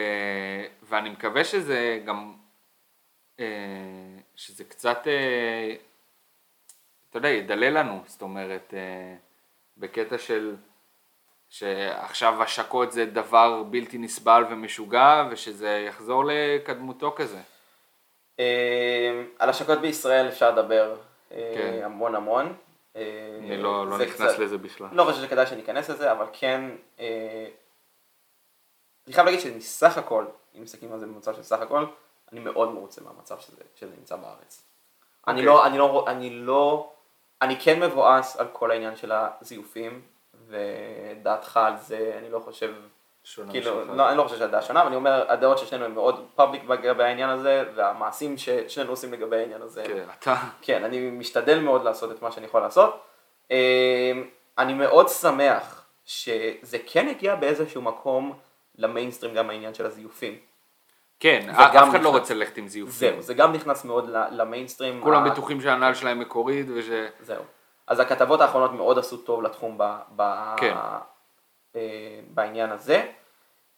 ואני מקווה שזה גם, אה, שזה קצת, אה, אתה יודע, ידלל לנו, זאת אומרת, בקטע של, שעכשיו השקות זה דבר בלתי נסבל ומשוגע, ושזה יחזור לקדמותו כזה.
אה, על השקות בישראל אפשר לדבר אה,
כן.
המון המון. אה,
אני לא, לא נכנס
קצת-
לזה בכלל.
לא חושב שכדאי שניכנס לזה, אבל כן, אני חייב להגיד שמסך הכל, אם מסתכלים על זה במצב של סך הכל, אני מאוד מרוצה מהמצב שזה, שזה נמצא בארץ. אני
אוקיי.
לא, אני לא, אני לא, אני כן מבואס על כל העניין של הזיופים, ודעתך על זה, אני לא חושב,
שונה
כאילו. לא, אני לא חושב שהדעה שונה, אבל אני אומר, הדעות של שנינו הן מאוד פאבליק לגבי העניין הזה, והמעשים ששנינו עושים לגבי העניין הזה,
כן, אתה,
כן, אני משתדל מאוד לעשות את מה שאני יכול לעשות. אה, אני מאוד שמח שזה כן הגיע באיזשהו מקום למיינסטרים גם העניין של הזיופים.
כן, אף אחד לא
נכנס.
רוצה ללכת עם זיופים.
זהו, זה גם נכנס מאוד למיינסטרים.
כולם
ה-
בטוחים שהנעל שלהם מקורית, וש...
זהו. אז הכתבות האחרונות מאוד עשו טוב לתחום ב, ב,
כן.
אה, בעניין הזה.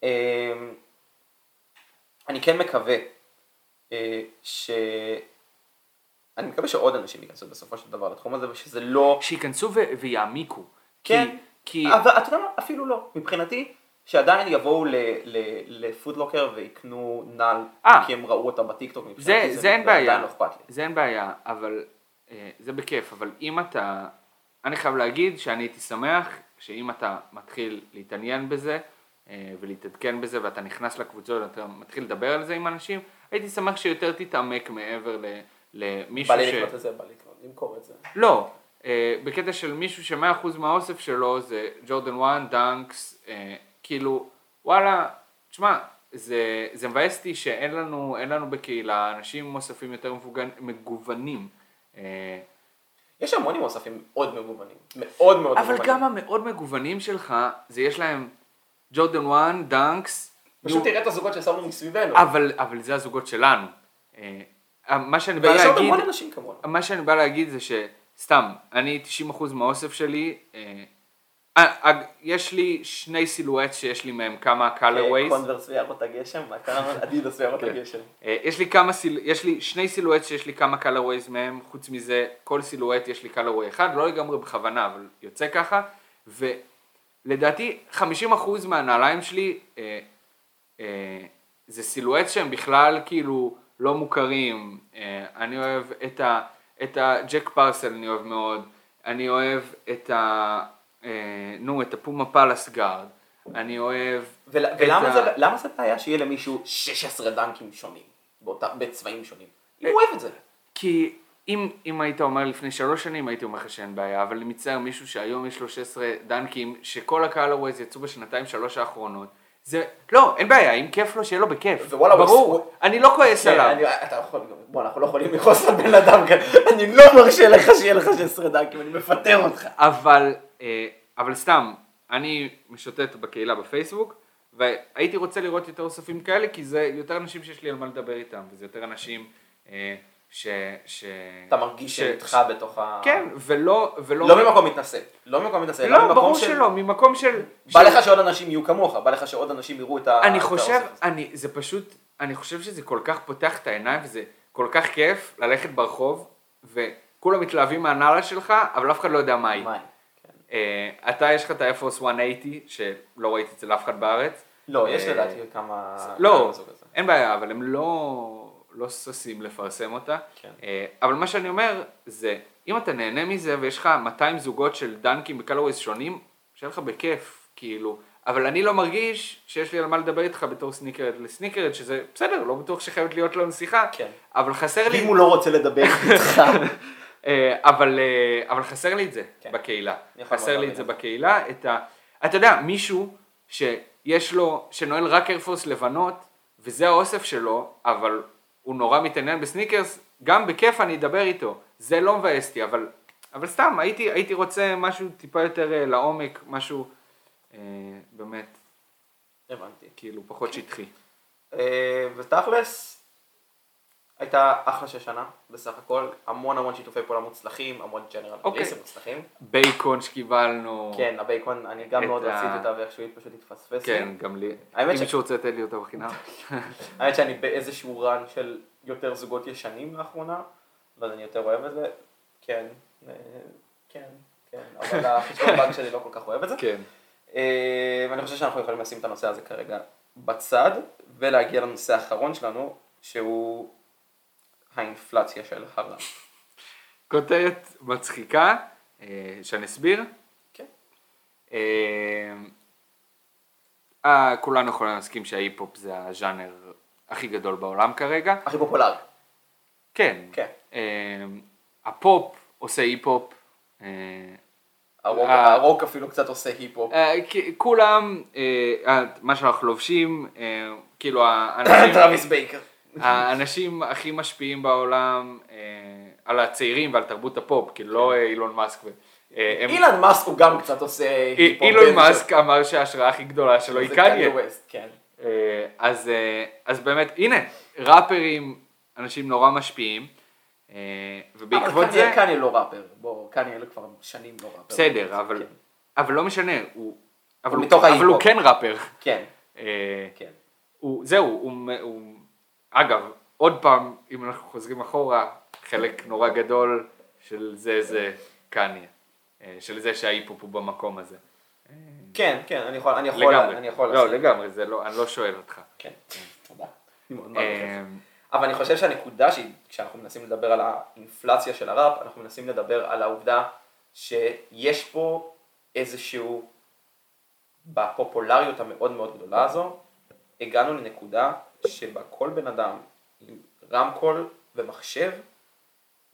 אה, אני כן מקווה אה, ש... אני מקווה שעוד אנשים ייכנסו בסופו של דבר לתחום הזה ושזה לא...
שייכנסו ו- ויעמיקו.
כן,
כי,
אבל אתה יודע מה? אפילו לא. מבחינתי, שעדיין יבואו לפודלוקר ויקנו נעל,
אה.
כי הם ראו אותה בטיקטוק.
זה,
מבחינתי
זה אין בעיה,
לא אכפת לי.
זה אין בעיה, אבל זה בכיף, אבל אם אתה, אני חייב להגיד שאני הייתי שמח שאם אתה מתחיל להתעניין בזה אה, ולהתעדכן בזה ואתה נכנס לקבוצות ואתה מתחיל לדבר על זה עם אנשים, הייתי שמח שיותר תתעמק מעבר ל, למישהו
בא לי
ש...
לקנות את זה, בא לי לקנות, למכור את זה.
לא, אה, בקטע של מישהו שמאה אחוז מהאוסף שלו זה ג'ורדן 1, Dunks, אה, כאילו, וואלה, תשמע, זה, זה מבאס אותי שאין לנו, לנו בקהילה אנשים עם אוספים יותר מגוונים. אה,
יש המון אוספים מאוד מגוונים. מאוד מאוד
אבל
מגוונים.
גם המאוד מגוונים שלך, זה יש להם ג'ורדן 1, Dunks,
פשוט
נו,
תראה את הזוגות ששמנו מסביבנו.
אבל, אבל זה הזוגות שלנו. אה, מה שאני בא להגיד,
המון אנשים כמונו.
מה שאני בא להגיד זה שסתם, אני 90% מהאוסף שלי, אה, אה, אה, יש לי שני סילואט שיש לי מהם כמה colorways,
קונברס ויערות הגשם, מה קרה? לנו? אדידס ויערות
כן.
הגשם.
אה, יש לי כמה. יש לי שני סילואט שיש לי כמה colorways מהם, חוץ מזה כל סילואט יש לי colorway אחד, לא לגמרי בכוונה, אבל יוצא ככה, ולדעתי 50% מהנעליים שלי אה, אה, זה silhouette שהם בכלל כאילו לא מוכרים, אה, אני אוהב את, ה, את ה Jack Purcell אני אוהב מאוד, אני אוהב את ה... אה, נו, את הפומה Palace Guard, אני אוהב...
ול- ולמה
ה-
זה- למה זה בעיה שיהיה למישהו 16 דנקים שונים, באותה- בצבעים שונים? אם הוא אוהב את זה.
כי אם, אם היית אומר לפני שלוש שנים הייתי אומר לך שאין בעיה, אבל אני מצטער מישהו שהיום יש לו 16 דנקים, שכל ה colorways יצאו בשנתיים שלוש האחרונות, זה, לא, אין בעיה, אם כיף לו שיהיה לו בכיף,
ווואלה,
ברור,
הוא-
אני לא כועס
כן,
עליו,
אני- אתה יכול, בוא, אנחנו לא יכולים לכעוס על בן אדם כאן, אני לא מרשה לך שיהיה לך 16 דנקים, אני מפטר אותך.
אבל, אבל סתם, אני משוטט בקהילה בפייסבוק, והייתי רוצה לראות יותר אוספים כאלה, כי זה יותר אנשים שיש לי על מה לדבר איתם, וזה יותר אנשים אה, ש... ש...
אתה מרגיש
ש-
שהם איתך בתוך ה...
כן, ולא, ולא,
לא ממקום מתנשא, לא ממקום מתנשא, אלא
לא,
ממקום
ברור
של...
שלא, ממקום של...
בא
של-
לך שעוד אנשים יהיו כמוך, בא לך שעוד אנשים יראו את ה...
אני חושב. אני, זה פשוט, אני חושב שזה כל כך פותח את העיניים וזה כל כך כיף ללכת ברחוב וכולם מתלהבים מהנעלה שלך, אבל אף אחד לא יודע מה היא. אתה יש לך את האפוס 180 שלא ראיתי אצל אף אחד בארץ.
לא, יש
אה,
לדעתי כמה...
לא,
כמה.
אין בעיה, אבל הם לא, לא ששים לפרסם אותה.
כן.
אה, אבל מה שאני אומר זה, אם אתה נהנה מזה ויש לך 200 זוגות של דנקים ב colorways שונים, שיהיה לך בכיף, כאילו. אבל אני לא מרגיש שיש לי על מה לדבר איתך בתור sneakerhead ל sneakerhead, שזה בסדר, לא בטוח שחייבת להיות לנו שיחה,
כן.
אבל חסר לי...
אם הוא לא רוצה לדבר איתך. *laughs*
אה, אבל, אה, אבל חסר לי את זה
כן.
בקהילה. חסר לי את זה בקהילה. את ה... אתה יודע, מישהו שיש לו, שנועל רק Air Force לבנות, וזה האוסף שלו, אבל הוא נורא מתעניין בסניקרס, גם בכיף אני אדבר איתו. זה לא מבאס אותי, אבל, אבל סתם, הייתי, הייתי רוצה משהו טיפה יותר אה, לעומק, משהו אה, באמת,
הבנתי.
כאילו, פחות שטחי.
אה, ותכלס, הייתה אחלה של שנה, בסך הכל, המון המון שיתופי פעולה מוצלחים, המון ג'נרל
אוקיי.
ריסים מוצלחים.
בייקון שקיבלנו.
כן, הבייקון, אני גם מאוד
ה-
רציתי אותה ואיכשהו היא פשוט התפספס.
כן. גם לי. אם
ש-
מישהו רוצה לתת לי אותה בחינם. *laughs*
האמת שאני באיזשהו רן של יותר זוגות ישנים לאחרונה, ואז אני יותר אוהב את זה. כן, אה, כן, כן, אבל *laughs* החשבון בנק שלי לא כל כך אוהב את זה.
כן.
אה, ואני חושב שאנחנו יכולים לשים את הנושא הזה כרגע בצד, ולהגיע לנושא האחרון שלנו, שהוא האינפלציה של הרע.
כותרת מצחיקה, אה, שאני אסביר.
כן.
אה, אה, כולנו יכולים להסכים שההיפ-הופ זה הז'אנר הכי גדול בעולם כרגע.
הכי פופולרי.
כן.
כן.
אה, הפופ עושה היפ-הופ. אה,
הרוק,
אה.
הרוק אפילו קצת עושה היפ-הופ.
אה, כולם, מה שאנחנו לובשים, כאילו *coughs* האנשים...
טראביס בארקר.
האנשים הכי משפיעים בעולם אה, על הצעירים ועל תרבות הפופ, כאילו לא אה, אילון מאסק. ו- אה, הם-
אילן מאסק הוא גם קצת עושה היפ-הופ.
אילון מאסק אמר שההשראה הכי גדולה שלו היא קניה.
כן.
אה, אז, אז באמת, הנה, ראפרים, אנשים נורא משפיעים, ובעקבות
אבל
זה,
קניה- קניה לא ראפר, בוא, קניה כבר שנים לא ראפר.
בסדר, אבל,
כן.
אבל לא משנה, הוא, אבל
הוא
הוא, אבל הוא. כן ראפר.
כן, כן.
הוא, זהו, הוא, הוא, אגב, עוד פעם, אם אנחנו חוזרים אחורה, חלק נורא גדול של זה זה קניה, אה, של זה שההיפ-הופ הוא במקום הזה.
כן, כן, אני יכול, אני יכול,
לגמרי,
אני יכול
לא. לגמרי, זה לא, אני לא שואל אותך.
כן, תודה.
אה,
אבל אני חושב שהנקודה שהיא, כשאנחנו מנסים לדבר על האינפלציה של הראפ, אנחנו מנסים לדבר על העובדה שיש פה איזשהו, בפופולריות המאוד מאוד גדולה הזו, הגענו לנקודה שבה כל בן אדם עם רמקול ומחשב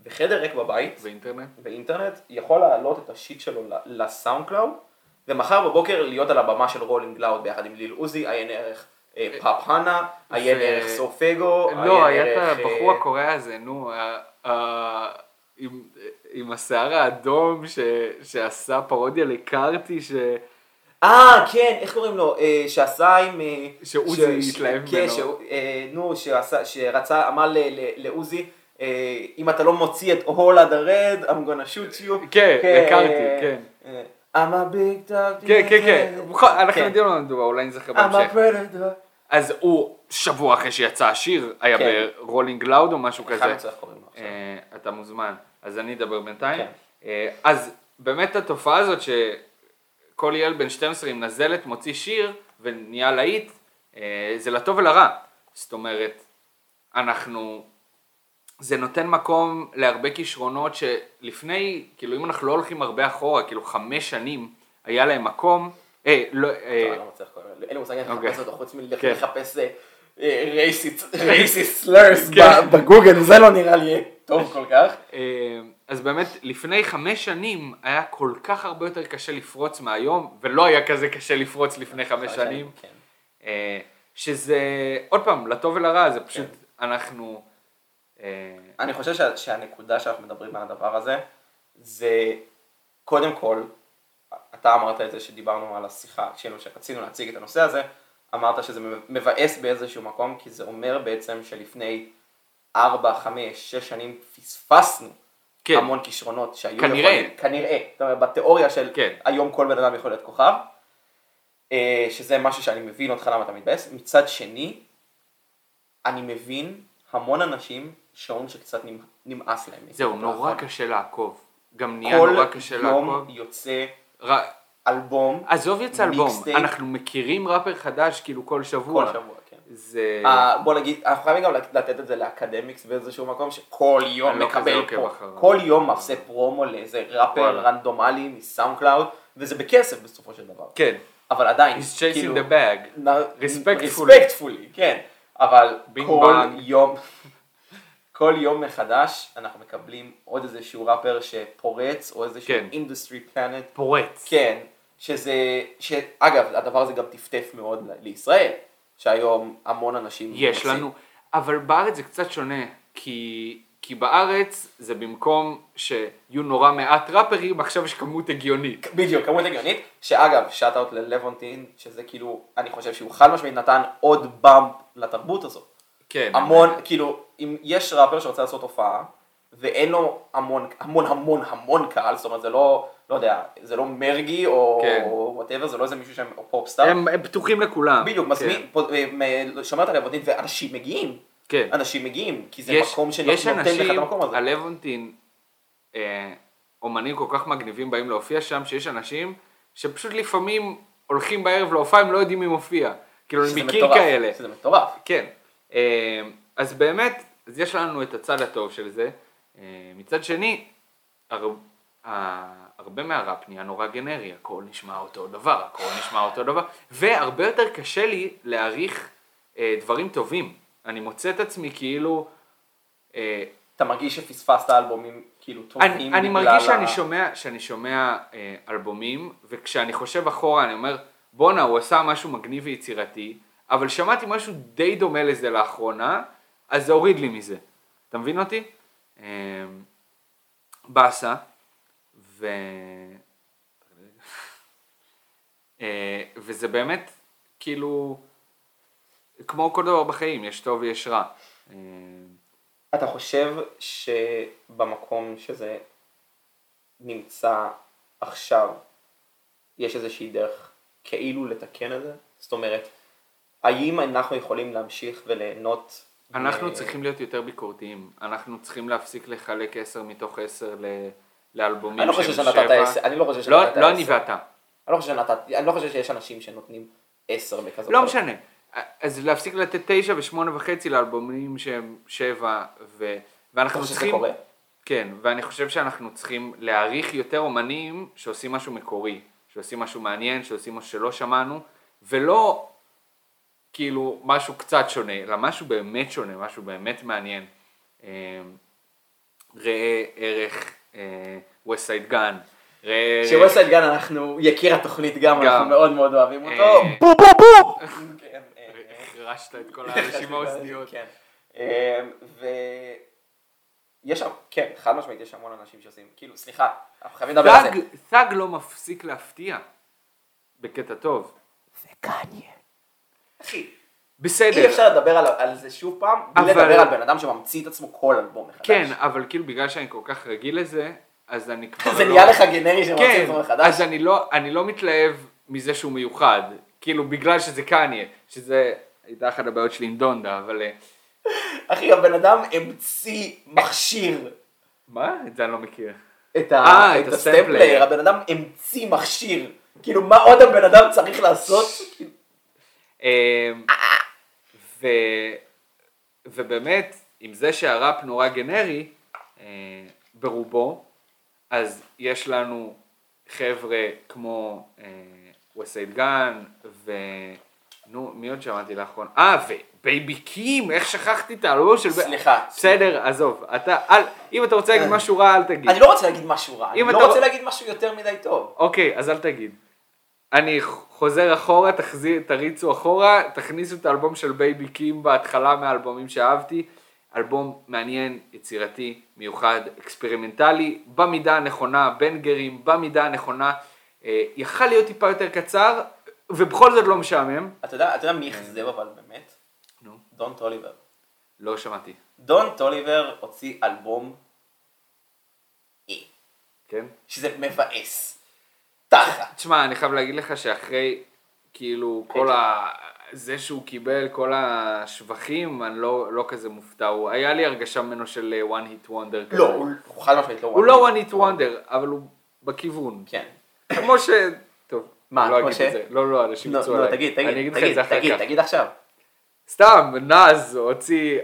וחדר ריק בבית
ואינטרנט?
ואינטרנט יכול להעלות את ה shit שלו ל SoundCloud ומחר בבוקר להיות על הבמה של Rolling Loud ביחד עם Lil Uzi, עיין ערך אה, פאפ הנה, עיין ערך SoFaygo,
לא,
עיין
היה את הבחור
אה,
הקוריאי הזה, נו, עם- השיער האדום שעשה פרודיה ל Carti.
אה, כן, איך קוראים לו? אה, שעשה עם... אה,
שעוזי
ש- ש-
התלהב
כן,
ממנו.
אה, נו, שרצה, אמר לעוזי, אם אתה לא מוציא את all the red, I'm gonna shoot you.
כן, לקארטי,
אה,
כן.
I'm a big dog.
כן, כן, כן, בכל- אנחנו
כן.
יודעים על מה מדובר, אולי נזכר
I'm a
בהמשך.
predator.
אז הוא, שבוע אחרי שיצא השיר, היה
כן.
ברולינג לאוד או משהו כזה. אה, אתה מוזמן, אז אני אדבר בינתיים.
כן.
אז באמת התופעה הזאת שכל ילד בן 12 עם נזלת מוציא שיר ונהיה להיט, אה, זה לטוב ולרע. זאת אומרת, אנחנו, זה נותן מקום להרבה כישרונות שלפני, כאילו אם אנחנו לא הולכים הרבה אחורה, כאילו חמש שנים היה להם מקום, אה, לא, אה,
לא. אין לי מושג איך
אוקיי.
לחפש אותו חוץ. מלחפש רייסיסט סלארס
כן. *laughs*
בגוגל, זה לא נראה לי טוב כל כך.
אז באמת לפני חמש שנים היה כל כך הרבה יותר קשה לפרוץ מהיום, ולא היה כזה קשה לפרוץ לפני חמש שנים.
כן.
אה, שזה, עוד פעם, לטוב ולרע, זה פשוט, אנחנו, אה,
אני חושב שה- שהנקודה שאנחנו מדברים על הדבר הזה, זה קודם כל, אתה אמרת את זה שדיברנו על השיחה, כאילו שרצינו להציג את הנושא הזה, אמרת שזה מבאס באיזשהו מקום, כי זה אומר בעצם שלפני 4, 5, 6 שנים פספסנו
כן.
המון כישרונות שהיו
כנראה.
יכולים, כנראה, זאת אומרת, בתיאוריה של
כן.
היום כל בן אדם יכול להיות כוכב, אה, שזה משהו שאני מבין אותך למה אתה מתבאס, מצד שני, אני מבין המון אנשים שאומרים שקצת נמ- נמאס להם.
זהו, נורא
האחרון.
קשה לעקוב. גם נהיה
כל
נורא קשה
יום
לעקוב.
יוצא
ר-
אלבום,
עזוב יצא אלבום. אנחנו מכירים ראפר חדש כאילו כל שבוע.
כל שבוע, כן.
זה...
אה, בוא נגיד, אנחנו חייבים גם לתת את זה ל Akademiks באיזשהו מקום שכל יום
לא
מקבל
עוקב
פה. כל יום עושה פרומו לאיזה ראפר
וואלה.
רנדומלי מ SoundCloud, וזה בכסף בסופו של דבר.
כן.
אבל עדיין,
He's chasing the bag. Respectfully.
Respectfully, כן. אבל כל. יום, כל יום מחדש אנחנו מקבלים עוד איזשהו ראפר שפורץ, או איזשהו
כן.
industry plant.
פורץ.
כן, שזה, שאגב, הדבר הזה גם טפטף מאוד לישראל, שהיום המון אנשים...
יש
מוצאים-
לנו, אבל בארץ זה קצת שונה, כי, כי בארץ זה במקום שיהיו נורא מעט ראפרים, עכשיו יש כמות הגיונית.
בדיוק, כמות הגיונית, שאגב, shout out ללבונטין, שזה כאילו, אני חושב שהוא חד משמעית נתן עוד bump לתרבות הזאת.
כן.
המון, כאילו, אם יש ראפר שרוצה לעשות הופעה, ואין לו המון, המון המון המון קהל, זאת אומרת זה לא, לא יודע, זה לא מרגי או
כן.
whatever, זה לא איזה מישהו או פופסטאר,
הם, הם פתוחים לכולם.
בדיוק, מזמין, שומע את הלוונטין, ואנשים מגיעים,
כן.
אנשים מגיעים, כי זה
יש,
מקום שנותן לך את המקום הזה.
הלוונטין, אה, אומנים כל כך מגניבים באים להופיע שם, שיש אנשים שפשוט לפעמים הולכים בערב להופעה, הם לא יודעים מי מופיע. כאילו, אני מכיר כאלה.
שזה מטורף.
כן. אה, אז באמת, אז יש לנו את הצד הטוב של זה. אה, מצד שני, הר... הרבה מהראפ נהיה נורא גנרי, הכל נשמע אותו דבר, הכל נשמע אותו דבר, והרבה יותר קשה לי להעריך אה, דברים טובים. אני מוצא את עצמי כאילו... אה,
אתה מרגיש שפספסת אלבומים כאילו טובים
אני, אני מרגיש
ה-
שאני שומע, שאני שומע אה, אלבומים, וכשאני חושב אחורה אני אומר, בואנה, הוא עשה משהו מגניב ויצירתי, אבל שמעתי משהו די דומה לזה לאחרונה, אז זה הוריד לי מזה. אתה מבין אותי? אה, באסה, ו... אה, וזה באמת, כאילו, כמו כל דבר בחיים, יש טוב ויש רע. אה,
אתה חושב שבמקום שזה נמצא עכשיו, יש איזושהי דרך כאילו לתקן את זה? זאת אומרת, האם אנחנו יכולים להמשיך וליהנות?
אנחנו
מ-
צריכים להיות יותר ביקורתיים, אנחנו צריכים להפסיק לחלק 10 מתוך 10 ל... לאלבומים
אני לא חושב שנתת
שבע.
עשר, אני לא חושב
לא,
שנתת
לא. אני ואתה,
אני לא חושב שנתת, אני לא חושב שיש אנשים שנותנים עשר בכזאת.
לא. משנה. אז להפסיק לתת 9 ושמונה וחצי לאלבומים שהם 7 ו...
אתה
ואנחנו
חושב שזה
צריכים...
קורה?
כן, ואני חושב שאנחנו צריכים להעריך יותר אומנים שעושים משהו מקורי, שעושים משהו מעניין, שעושים משהו שלא שמענו, ולא כאילו משהו קצת שונה, אלא משהו באמת שונה, משהו באמת מעניין. אה, ראה ערך ווסט סייד גן,
שווסייד גן אנחנו יקיר התוכנית גם. אנחנו מאוד מאוד אוהבים אותו.
אה,
בו בו בו! אה.
החרשת את כל *laughs* האנשים האוזניות.
כן. אה, ויש שם, כן, חד משמעית יש המון אנשים שעושים, כאילו, סליחה, אנחנו חייבים לדבר על זה.
תג לא מפסיק להפתיע, בקטע טוב.
אחי,
בסדר.
אי אפשר לדבר על, על זה שוב פעם, בלי
אבל-
לדבר על בן אדם שממציא את עצמו כל אלבום מחדש.
כן, אבל כאילו בגלל שאני כל כך רגיל לזה, אז אני כבר
זה
לא...
נהיה לך גנרי שממציא את
כן,
עצמו מחדש.
אז אני לא, אני לא מתלהב מזה שהוא מיוחד, כאילו בגלל שזה קניה, שזה הייתה אחת הבעיות שלי עם דונדה, אבל... אה,
אחי, הבן אדם המציא מכשיר.
מה? את זה אני לא מכיר.
את
אה,
ה-
את
את
הסטמפלייר.
הסטמפלייר, הבן אדם המציא מכשיר. כאילו, מה עוד הבן אדם צריך לעשות?
אה, ו... ובאמת, עם זה שהראפ נורא גנרי, אה, ברובו, אז יש לנו חבר'ה כמו Westside Gunn, ו... נו, מי עוד שמעתי לאחרונה? אה, ו Baby Keem, איך שכחתי את האלבום של...
סליחה.
בסדר, עזוב, אתה, אל, אם אתה רוצה להגיד משהו רע, אל תגיד.
אני לא רוצה להגיד משהו רע, אני לא
אתה-
רוצה להגיד משהו יותר מדי טוב.
אוקיי, אז אל תגיד. אני חוזר אחורה, תחזיר, תריצו אחורה, תכניסו את האלבום של Baby Keem בהתחלה מהאלבומים שאהבתי. אלבום מעניין, יצירתי, מיוחד, אקספרימנטלי, במידה הנכונה, בנגרים, במידה הנכונה. אה, יכל להיות טיפה יותר קצר, ובכל זאת לא משעמם.
אתה יודע, אתה יודע מי אכזב אבל באמת?
נו,
דון טוליבר.
לא שמעתי,
דון טוליבר הוציא אלבום אי,
כן?
שזה מבאס. תחת.
תשמע, אני חייב להגיד לך שאחרי כאילו, כל ה... זה שהוא קיבל כל השבחים, אני לא, לא כזה מופתע, הוא, היה לי הרגשה ממנו של אה, one hit wonder.
לא, הוא הוא חד משמעית לא
הוא לא one hit wonder, אבל הוא בכיוון.
כן.
כמו ש... טוב,
מה,
לא אגיד
ש-
את זה. לא, לא, אנשים
נו,
יצאו
נו,
עליי.
תגיד, תגיד, תגיד, תגיד. תגיד עכשיו.
סתם, נאז הוציא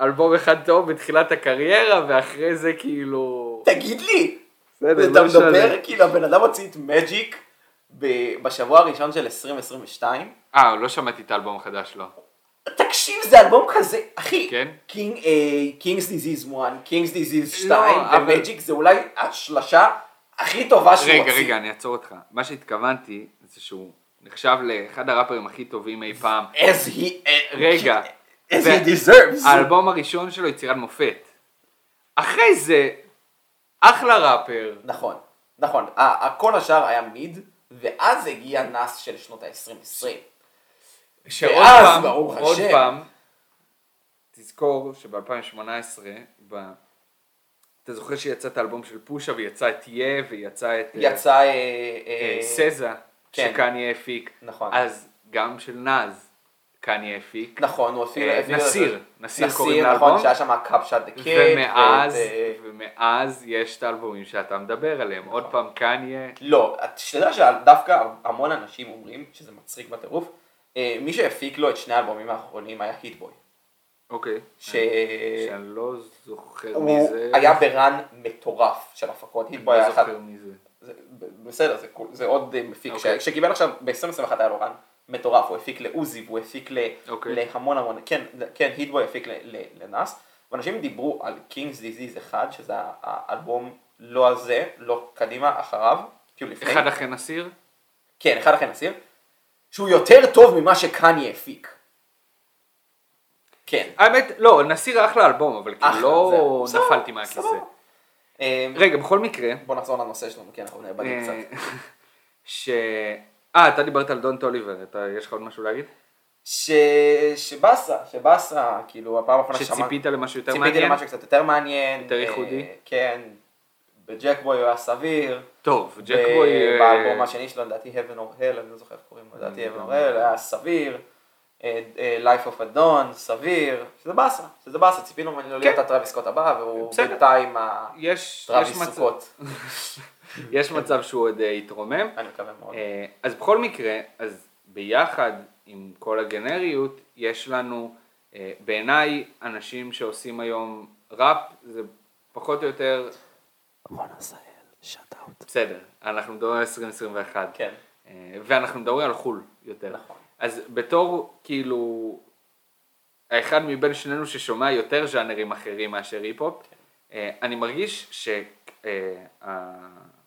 אלבום אחד טוב בתחילת הקריירה, ואחרי זה כאילו...
תגיד לי!
בסדר,
אתה
לא משנה.
מדבר כאילו הבן אדם הוציא את מג'יק ב- בשבוע הראשון של 2022.
אה, לא שמעתי את האלבום החדש שלו.
תקשיב, זה אלבום כזה, אחי.
כן?
קינג, King's Disease 1, King's Disease 2,
לא, אבל-
ו Magic זה אולי השלשה הכי טובה שהוא
רגע,
הוציא.
רגע, אני אעצור אותך. מה שהתכוונתי זה שהוא נחשב לאחד הראפרים הכי טובים אי פעם.
as he, אה,
רגע.
as he deserves.
האלבום הראשון שלו יצירת מופת. אחרי זה, אחלה ראפר.
נכון, נכון, כל השאר היה mid, ואז הגיע נאס של שנות ה-2020.
שעוד
ואז,
פעם,
ברוך
עוד
השם.
פעם, תזכור שב-2018, ב... אתה זוכר שיצא את האלבום של פושה ויצא את יה ויצא את אה,
יצא... אה,
אה,
אה,
סזה,
כן.
שקניה הפיק.
נכון.
אז גם של נאז, קניה הפיק.
נכון, הוא אפילו...
אה, נסיר, נסיר קוראים
נסיר,
לאלבום.
נכון, שהיה שם Cops Shot the Kid.
ומאז,
ו-
ומאז יש את האלבומים שאתה מדבר עליהם. עוד פעם קניה.
לא, את- שתדע שדווקא המון אנשים אומרים שזה מצחיק בטירוף. אה, מי שהפיק לו את שני האלבומים האחרונים היה Hit-Boy.
אוקיי.
ש...
שאני לא זוכר מי זה.
היה ב run מטורף של הפקות.
אני
Hit-Boy
לא
היה אחד...
זוכר מי זה.
בסדר, זה עוד אה, מפיק, ש-
אוקיי.
שקיבל עכשיו, ב-2021 היה לו run מטורף, הוא הפיק לעוזי והוא הפיק ל-
אוקיי.
להמון המון, כן, כן, Hit-Boy הפיק ל- ל- לנאס, ואנשים דיברו על King's Disease אחד, שזה האלבום לא הזה, לא קדימה, אחריו, כאילו לפני,
אחד אחרי נסיר?
כן, אחד אחרי נסיר, שהוא יותר טוב ממה שקניה הפיק. כן.
האמת, לא, נסיר אחלה אלבום, אבל כאילו לא
זהו,
נפלתי מהכיסא.
אה,
רגע, בכל מקרה,
בוא נחזור לנושא שלנו, כן, אנחנו נאבדים
אה,
קצת. *laughs*
ש... אה, אתה דיברת על דונט אוליבר, אתה- יש לך עוד משהו להגיד?
ש... שבאסה, שבאסה, כאילו הפעם האחרונה ששמעתי,
שציפית למשהו יותר
ציפיתי
מעניין?
למשהו קצת יותר מעניין,
יותר
אה,
ייחודי?
כן, בג'ק בוי הוא היה סביר,
טוב, ג'ק בוי... אה,
באלבום השני שלו, לדעתי Heaven or Hell, אני לא זוכר איך קוראים לו, לדעתי Heaven or Hell, היה סביר, אה, אה, Life of a Dawn, סביר, שזה באסה, שזה באסה, ציפינו ממנו להיות הטרוויס סקוט הבא, והוא. בינתיים הטרוויס סוכות, *laughs*
יש מצב שהוא עוד אה, יתרומם.
אני מקווה מאוד.
אה, אז בכל מקרה, אז ביחד עם כל הגנריות, יש לנו אה, בעיניי אנשים שעושים היום ראפ, זה פחות או יותר,
רון עשהאל, שאט אאוט.
בסדר, אנחנו מדברים על 2021.
כן,
ואנחנו מדברים על חו"ל יותר.
נכון.
אז בתור כאילו האחד מבין שנינו ששומע יותר ז'אנרים אחרים מאשר היפ-הופ, אה, אני מרגיש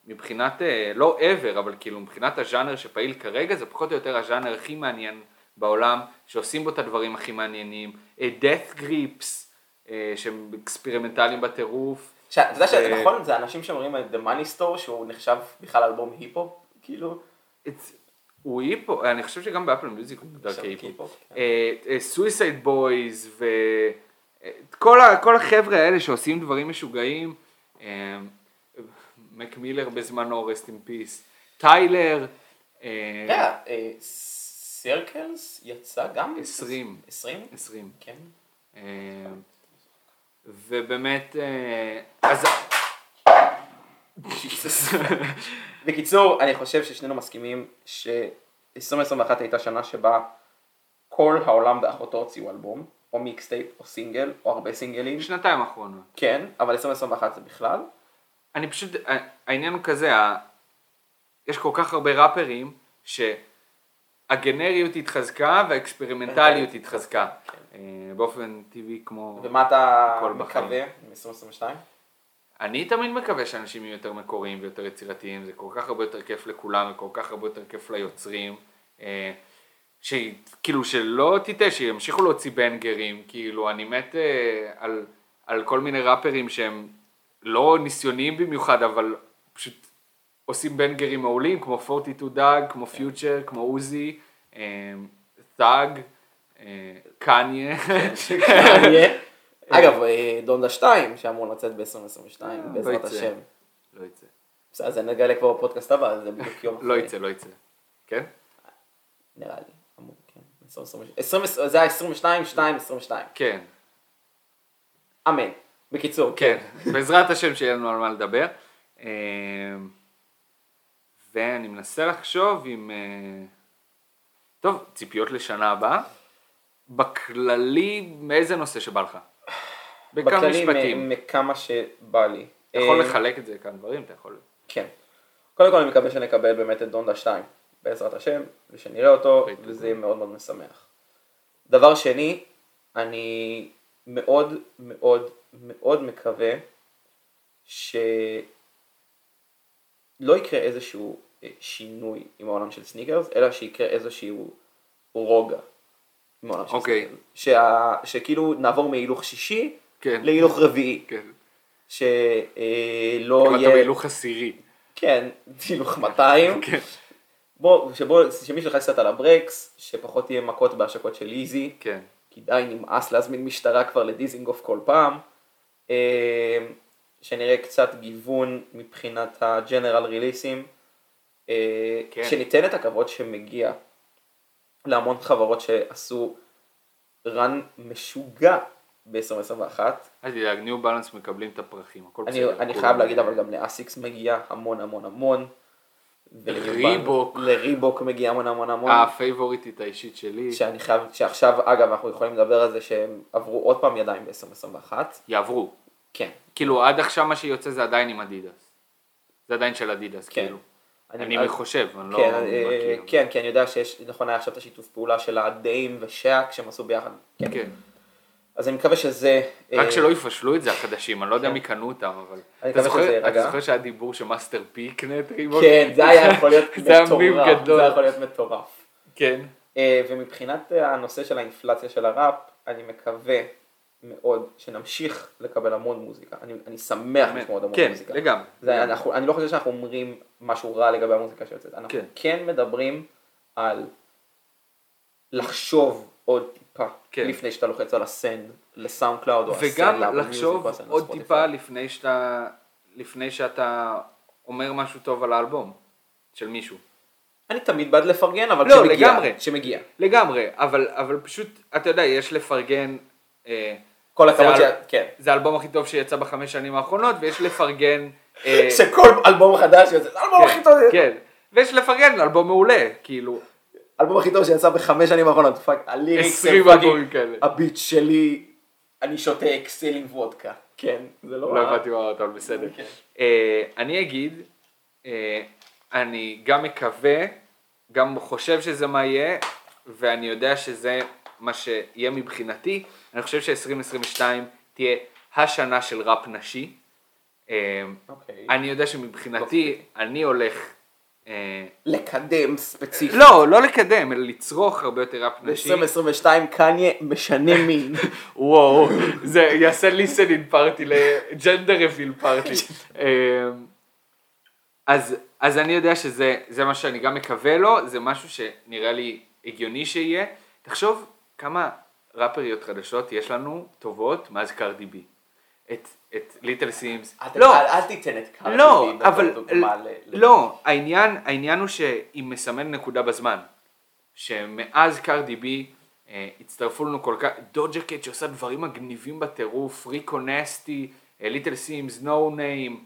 שמבחינת, לא ever, אבל כאילו מבחינת הז'אנר שפעיל כרגע, זה פחות או יותר הז'אנר הכי מעניין בעולם, שעושים בו את הדברים הכי מעניינים. אה, Death Grips, אה, שהם אקספרימנטליים בטירוף.
אתה יודע
זה-
שנכון, זה אנשים שאומרים על The Money Store, שהוא נחשב בכלל אלבום היפ הופ, כאילו,
It's- הוא היפ הופ, אני חושב שגם באפל מיוזיק הוא מוגדר
כהיפ
הופ. Suicideboys וכל החבר'ה האלה שעושים דברים משוגעים, אה, מק מילר בזמנו, rest in peace, טיילר, אה,
אתה יודע, Circles יצא גם?
20.
20?
20.
כן.
אה, ובאמת, אה, אז
בקיצור, אני חושב ששנינו מסכימים ש-2021 הייתה שנה שבה כל העולם באחותו הוציאו אלבום, או mixtape, או סינגל, או הרבה סינגלים.
שנתיים האחרונות.
כן, אבל 2021 זה בכלל.
אני פשוט, העניין הוא כזה, יש כל כך הרבה ראפרים שהגנריות התחזקה והאקספרימנטליות התחזקה. אה, באופן טבעי כמו...
ומה אתה. מקווה מ-2022?
אני תמיד מקווה שאנשים יהיו יותר מקוריים ויותר יצירתיים, זה כל כך הרבה יותר כיף לכולם וכל כך הרבה יותר כיף ליוצרים. אה, שכאילו שלא תטעה, שימשיכו להוציא בנגרים, כאילו אני מת אה, על, על כל מיני ראפרים שהם לא ניסיוניים במיוחד, אבל פשוט עושים בנגרים מעולים, כמו 42 דאג, כמו פיוטר, כמו עוזי, תאג, קניה. *laughs*
קניה. אגב, אה, דונדה 2 שאמור לצאת ב-2022, בעזרת
יצא.
השם.
לא יצא.
בסדר, אז נגלה כבר בפודקאסט הבא, זה בדיוק יום
לא
אחרי.
יצא, לא יצא. כן?
נראה לי. אמור, כן. 20, זה היה 22, 2, 22.
כן,
אמן. בקיצור,
כן, בעזרת השם שיהיה לנו על מה לדבר. אה, ואני מנסה לחשוב אם... אה, טוב, ציפיות לשנה הבאה. בכללי, מאיזה נושא שבא לך? בכמה משפטים.
מכמה שבא לי.
אתה יכול
אה,
לחלק את זה לכמה דברים, אתה יכול...
כן. קודם כל אני מקווה שנקבל באמת את דונדה 2, בעזרת השם, ושנראה אותו,
אוקיי,
וזה יהיה מאוד מאוד משמח. דבר שני, אני מאוד מאוד מאוד מקווה שלא יקרה איזשהו אה, שינוי עם העולם של סניקרס, אלא שיקרה איזשהו רוגע עם העולם של
אוקיי.
סניקרס. שה... שכאילו נעבור מהילוך שישי
כן.
להילוך רביעי.
כן.
שלא
כמעט
יהיה...
בהילוך עשירי.
כן, הילוך 200. *laughs*
כן.
בוא, שבו, שמישהו ילחץ קצת על הברקס, שפחות תהיה מכות בהשקות של איזי,
כן.
כי די נמאס להזמין משטרה כבר לדיזינגוף כל פעם. אה, שנראה קצת גיוון מבחינת הג'נרל ריליסים. אה,
כן.
שניתן את הכבוד שמגיע להמון חברות שעשו רן משוגע ב-2021.
אל תדאג, ניו בלנס מקבלים את הפרחים, הכל
אני,
בסדר.
אני חייב להגיד אבל גם לאסיקס מגיע המון המון המון. ולניו
ריבוק.
בלנס- לריבוק מגיע המון המון המון.
הפייבוריטית האישית שלי,
שאני חייב, שעכשיו אגב אנחנו יכולים לדבר על זה שהם עברו עוד פעם ידיים ב-2021.
יעברו.
כן.
כאילו עד עכשיו מה שיוצא זה עדיין עם אדידס. זה עדיין של אדידס,
כן.
כאילו. אני חושב, אני לא
כן, אה,
מכיר.
כן, כי אני יודע שיש, נכון היה עכשיו את השיתוף פעולה של הדיים ושאק שהם עשו ביחד. כן.
כן.
אז אני מקווה שזה...
רק
אה,
שלא יפשלו את זה החדשים, אני לא יודע
כן.
מי קנו אותם, אבל...
אני
אתה
מקווה שזה
אתה
יירגע.
זוכר שהיה דיבור שמאסטר פי יקנה את *laughs* ריבוק?
כן, זה היה יכול להיות *laughs*
זה היה
מטורף.
גדול.
זה היה יכול להיות מטורף.
כן.
אה, ומבחינת אה, הנושא של האינפלציה של הראפ, אני מקווה מאוד שנמשיך לקבל המון מוזיקה. אני, אני שמח לשמוע עוד המון
כן,
מוזיקה.
לגמרי.
זה, אנחנו, אני לא חושב שאנחנו אומרים משהו רע לגבי המוזיקה שיוצאת. אנחנו
כן.
כן, כן מדברים על לחשוב עוד טיפה,
כן.
לפני שאתה לוחץ על ה send לסאונד קלאוד או ה
send
וגם
לחשוב עוד. טיפה לפני שאתה, לפני שאתה אומר משהו טוב על האלבום של מישהו.
אני תמיד בעד לפרגן, אבל
לא,
כשמגיע,
לגמרי.
כשמגיע.
לגמרי, אבל, אבל פשוט, אתה יודע, יש לפרגן, אה,
כל הכבוד, ש... כן.
זה האלבום הכי טוב שיצא בחמש שנים האחרונות, ויש לפרגן, אה, *laughs*
שכל אלבום חדש יוצא, זה האלבום הכי טוב,
כן, ויש לפרגן אלבום מעולה, כאילו,
האלבום הכי טוב שיצא בחמש שנים האחרונות, fuck, ה lyrics,
20
הם
fucking- כאלה.
הביט שלי, אני שותה XL עם וודקה. כן, זה לא...
לא הבנתי מה אמרת, אבל בסדר.
כן.
אה, אני אגיד, אה, אני גם מקווה, גם חושב שזה מה יהיה, ואני יודע שזה מה שיהיה מבחינתי. אני חושב ש-2022 תהיה השנה של ראפ נשי. אה,
אוקיי.
אני יודע שמבחינתי, אני הולך... אה,
לקדם ספציפית.
לא, לא לקדם, אלא לצרוך הרבה יותר ראפ נשי.
ב-2022 קניה משנה מין. *laughs*
וואו, זה יעשה ליסנינג פארטי לג'נדר רביל פארטי. *laughs* אז, אז אני יודע שזה זה מה שאני גם מקווה לו, זה משהו שנראה לי הגיוני שיהיה. תחשוב כמה ראפריות חדשות יש לנו טובות מאז קרדי בי. את, את ליטל סימס.
לא. אל אל תיתן את קארדי
לא, אבל, לא, העניין, העניין הוא שהיא מסמן נקודה בזמן. שמאז קרדי בי אה, הצטרפו לנו כל כך, דוג'ה קט שעושה דברים מגניבים בטירוף, ריקו נסטי, ליטל סימס, נו ניים,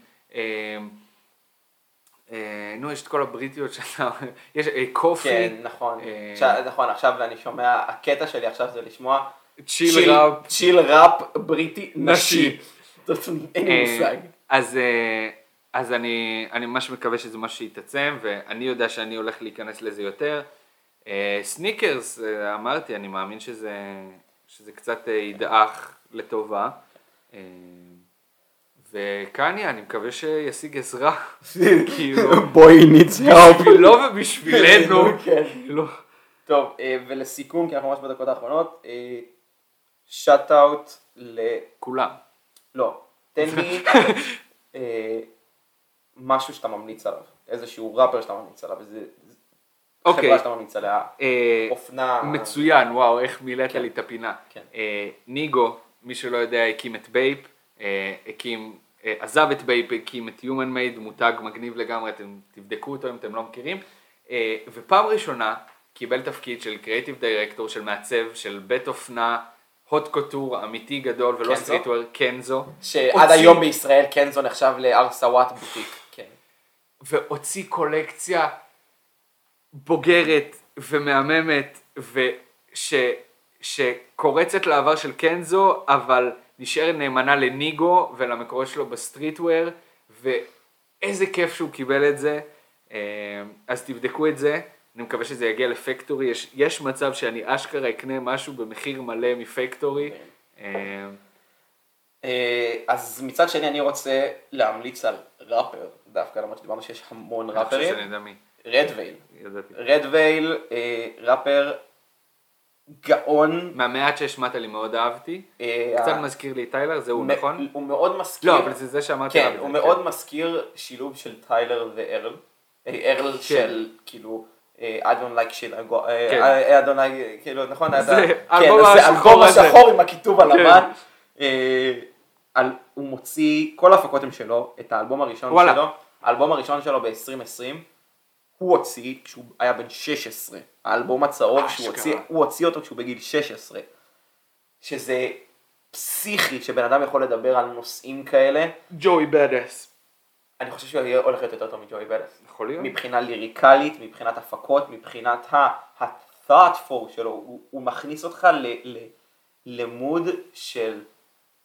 נו יש את כל הבריטיות שאתה, *laughs* יש אה, קופי,
כן, נכון.
אה,
עכשיו- נכון, עכשיו אני שומע, הקטע שלי עכשיו זה לשמוע
chill ראפ,
chill ראפ בריטי נשי.
נשי.
אין לי
אה,
מושג.
אז, אה, אז אני, אני ממש מקווה שזה מה שיתעצם, ואני יודע שאני הולך להיכנס לזה יותר. אה, סניקרס, אמרתי, אני מאמין שזה, שזה קצת ידעך לטובה. וקניה, אני מקווה שישיג עזרה, *laughs* כאילו,
בואי ניצחו.
בשבילו ובשבילנו. *laughs*
כן.
כאילו,
טוב, ולסיכום, כי אנחנו ממש בדקות האחרונות, שאט אאוט ל... לא, תן לי *laughs* אה, משהו שאתה ממליץ עליו, איזשהו ראפר שאתה ממליץ עליו, איזה
אוקיי.
חברה שאתה ממליץ עליה,
אה,
אופנה,
מצוין, וואו, איך מילאת
כן.
לי את הפינה.
כן.
אה, ניגו, מי שלא יודע, הקים את BAPE, אה, הקים, אה, עזב את BAPE, הקים את Human Made, מותג מגניב לגמרי, אתם תבדקו אותו אם אתם לא מכירים. אה, ופעם ראשונה קיבל תפקיד של creative director, של מעצב, של בית אופנה, הוט קוטור אמיתי גדול ולא? streetwear, קנזו.
שעד היום בישראל קנזו נחשב לערסוואט בוטיק. כן.
והוציא קולקציה בוגרת ומהממת וש, שקורצת לעבר של קנזו אבל נשארת נאמנה לניגו ולמקורות שלו בסטריטוויר ואיזה כיף שהוא קיבל את זה אה, אז תבדקו את זה אני מקווה שזה יגיע לפקטורי יש, יש מצב שאני אשכרה אקנה משהו במחיר מלא מפקטורי אה,
אה, אז מצד שני אני רוצה להמליץ על ראפר, דווקא למרות שדיברנו שיש המון ראפרים.
מי,
רדווייל.
ידעתי.
רדווייל, אה, ראפר גאון.
מהמעט שהשמעת לי מאוד אהבתי,
אה,
קצת מזכיר לי טיילר, זה הוא נכון?
הוא מאוד מזכיר.
לא, אבל זה זה שאמרתי.
כן, הוא מאוד מזכיר שילוב של טיילר וארל. ארל
כן.
של כאילו. אה, אה,
כן.
I- I don't like, כאילו, נכון?
זה
אתה- כן,
האלבום השחור
עם הכיתוב
כן.
הלבן. אה, על- הוא מוציא, כל ההפקות הם שלו, את האלבום הראשון. שלו, האלבום הראשון שלו ב-2020, הוא הוציא כשהוא היה בן 16, האלבום הצהוב שהוא. הוציא, הוא הוציא אותו כשהוא בגיל 16, שזה פסיכי שבן אדם יכול לדבר על נושאים כאלה,
ג'וי בדס.
אני חושב שהוא יהיה הולך להיות יותר טוב מג'וי בדס.
יכול להיות?
מבחינה ליריקלית, מבחינת הפקות, מבחינת ה-thoughtful שלו, הוא, הוא מכניס אותך ל, ל, למוד של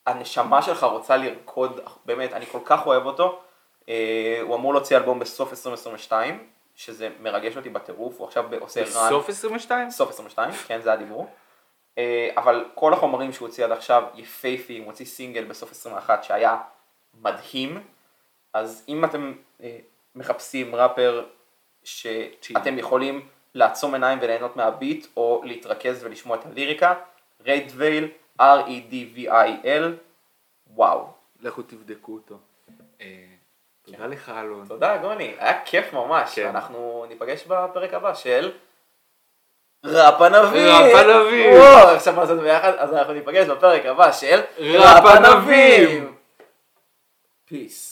הנשמה שלך רוצה לרקוד, באמת, אני כל כך אוהב אותו. אה, הוא אמור להוציא אלבום בסוף 2022, שזה מרגש אותי בטירוף, הוא עכשיו עושה run.
בסוף 22?
סוף 22, כן, זה הדיבור. אה, אבל כל החומרים שהוא הוציא עד עכשיו יפייפיים, הוא הוציא סינגל בסוף 21 שהיה מדהים. אז אם אתם אה, מחפשים ראפר שאתם יכולים לעצום עיניים וליהנות מהביט, או להתרכז ולשמוע את הליריקה, redveil, R-E-D-V-I-L, וואו.
לכו תבדקו אותו. אה, תודה לך אלון.
תודה גוני, היה כיף ממש,
כן.
אנחנו ניפגש בפרק הבא של ראפ ענבים.
ראפ
ענבים. עכשיו מה לעשות ביחד? אז אנחנו ניפגש בפרק הבא של
ראפ ענבים.
Peace.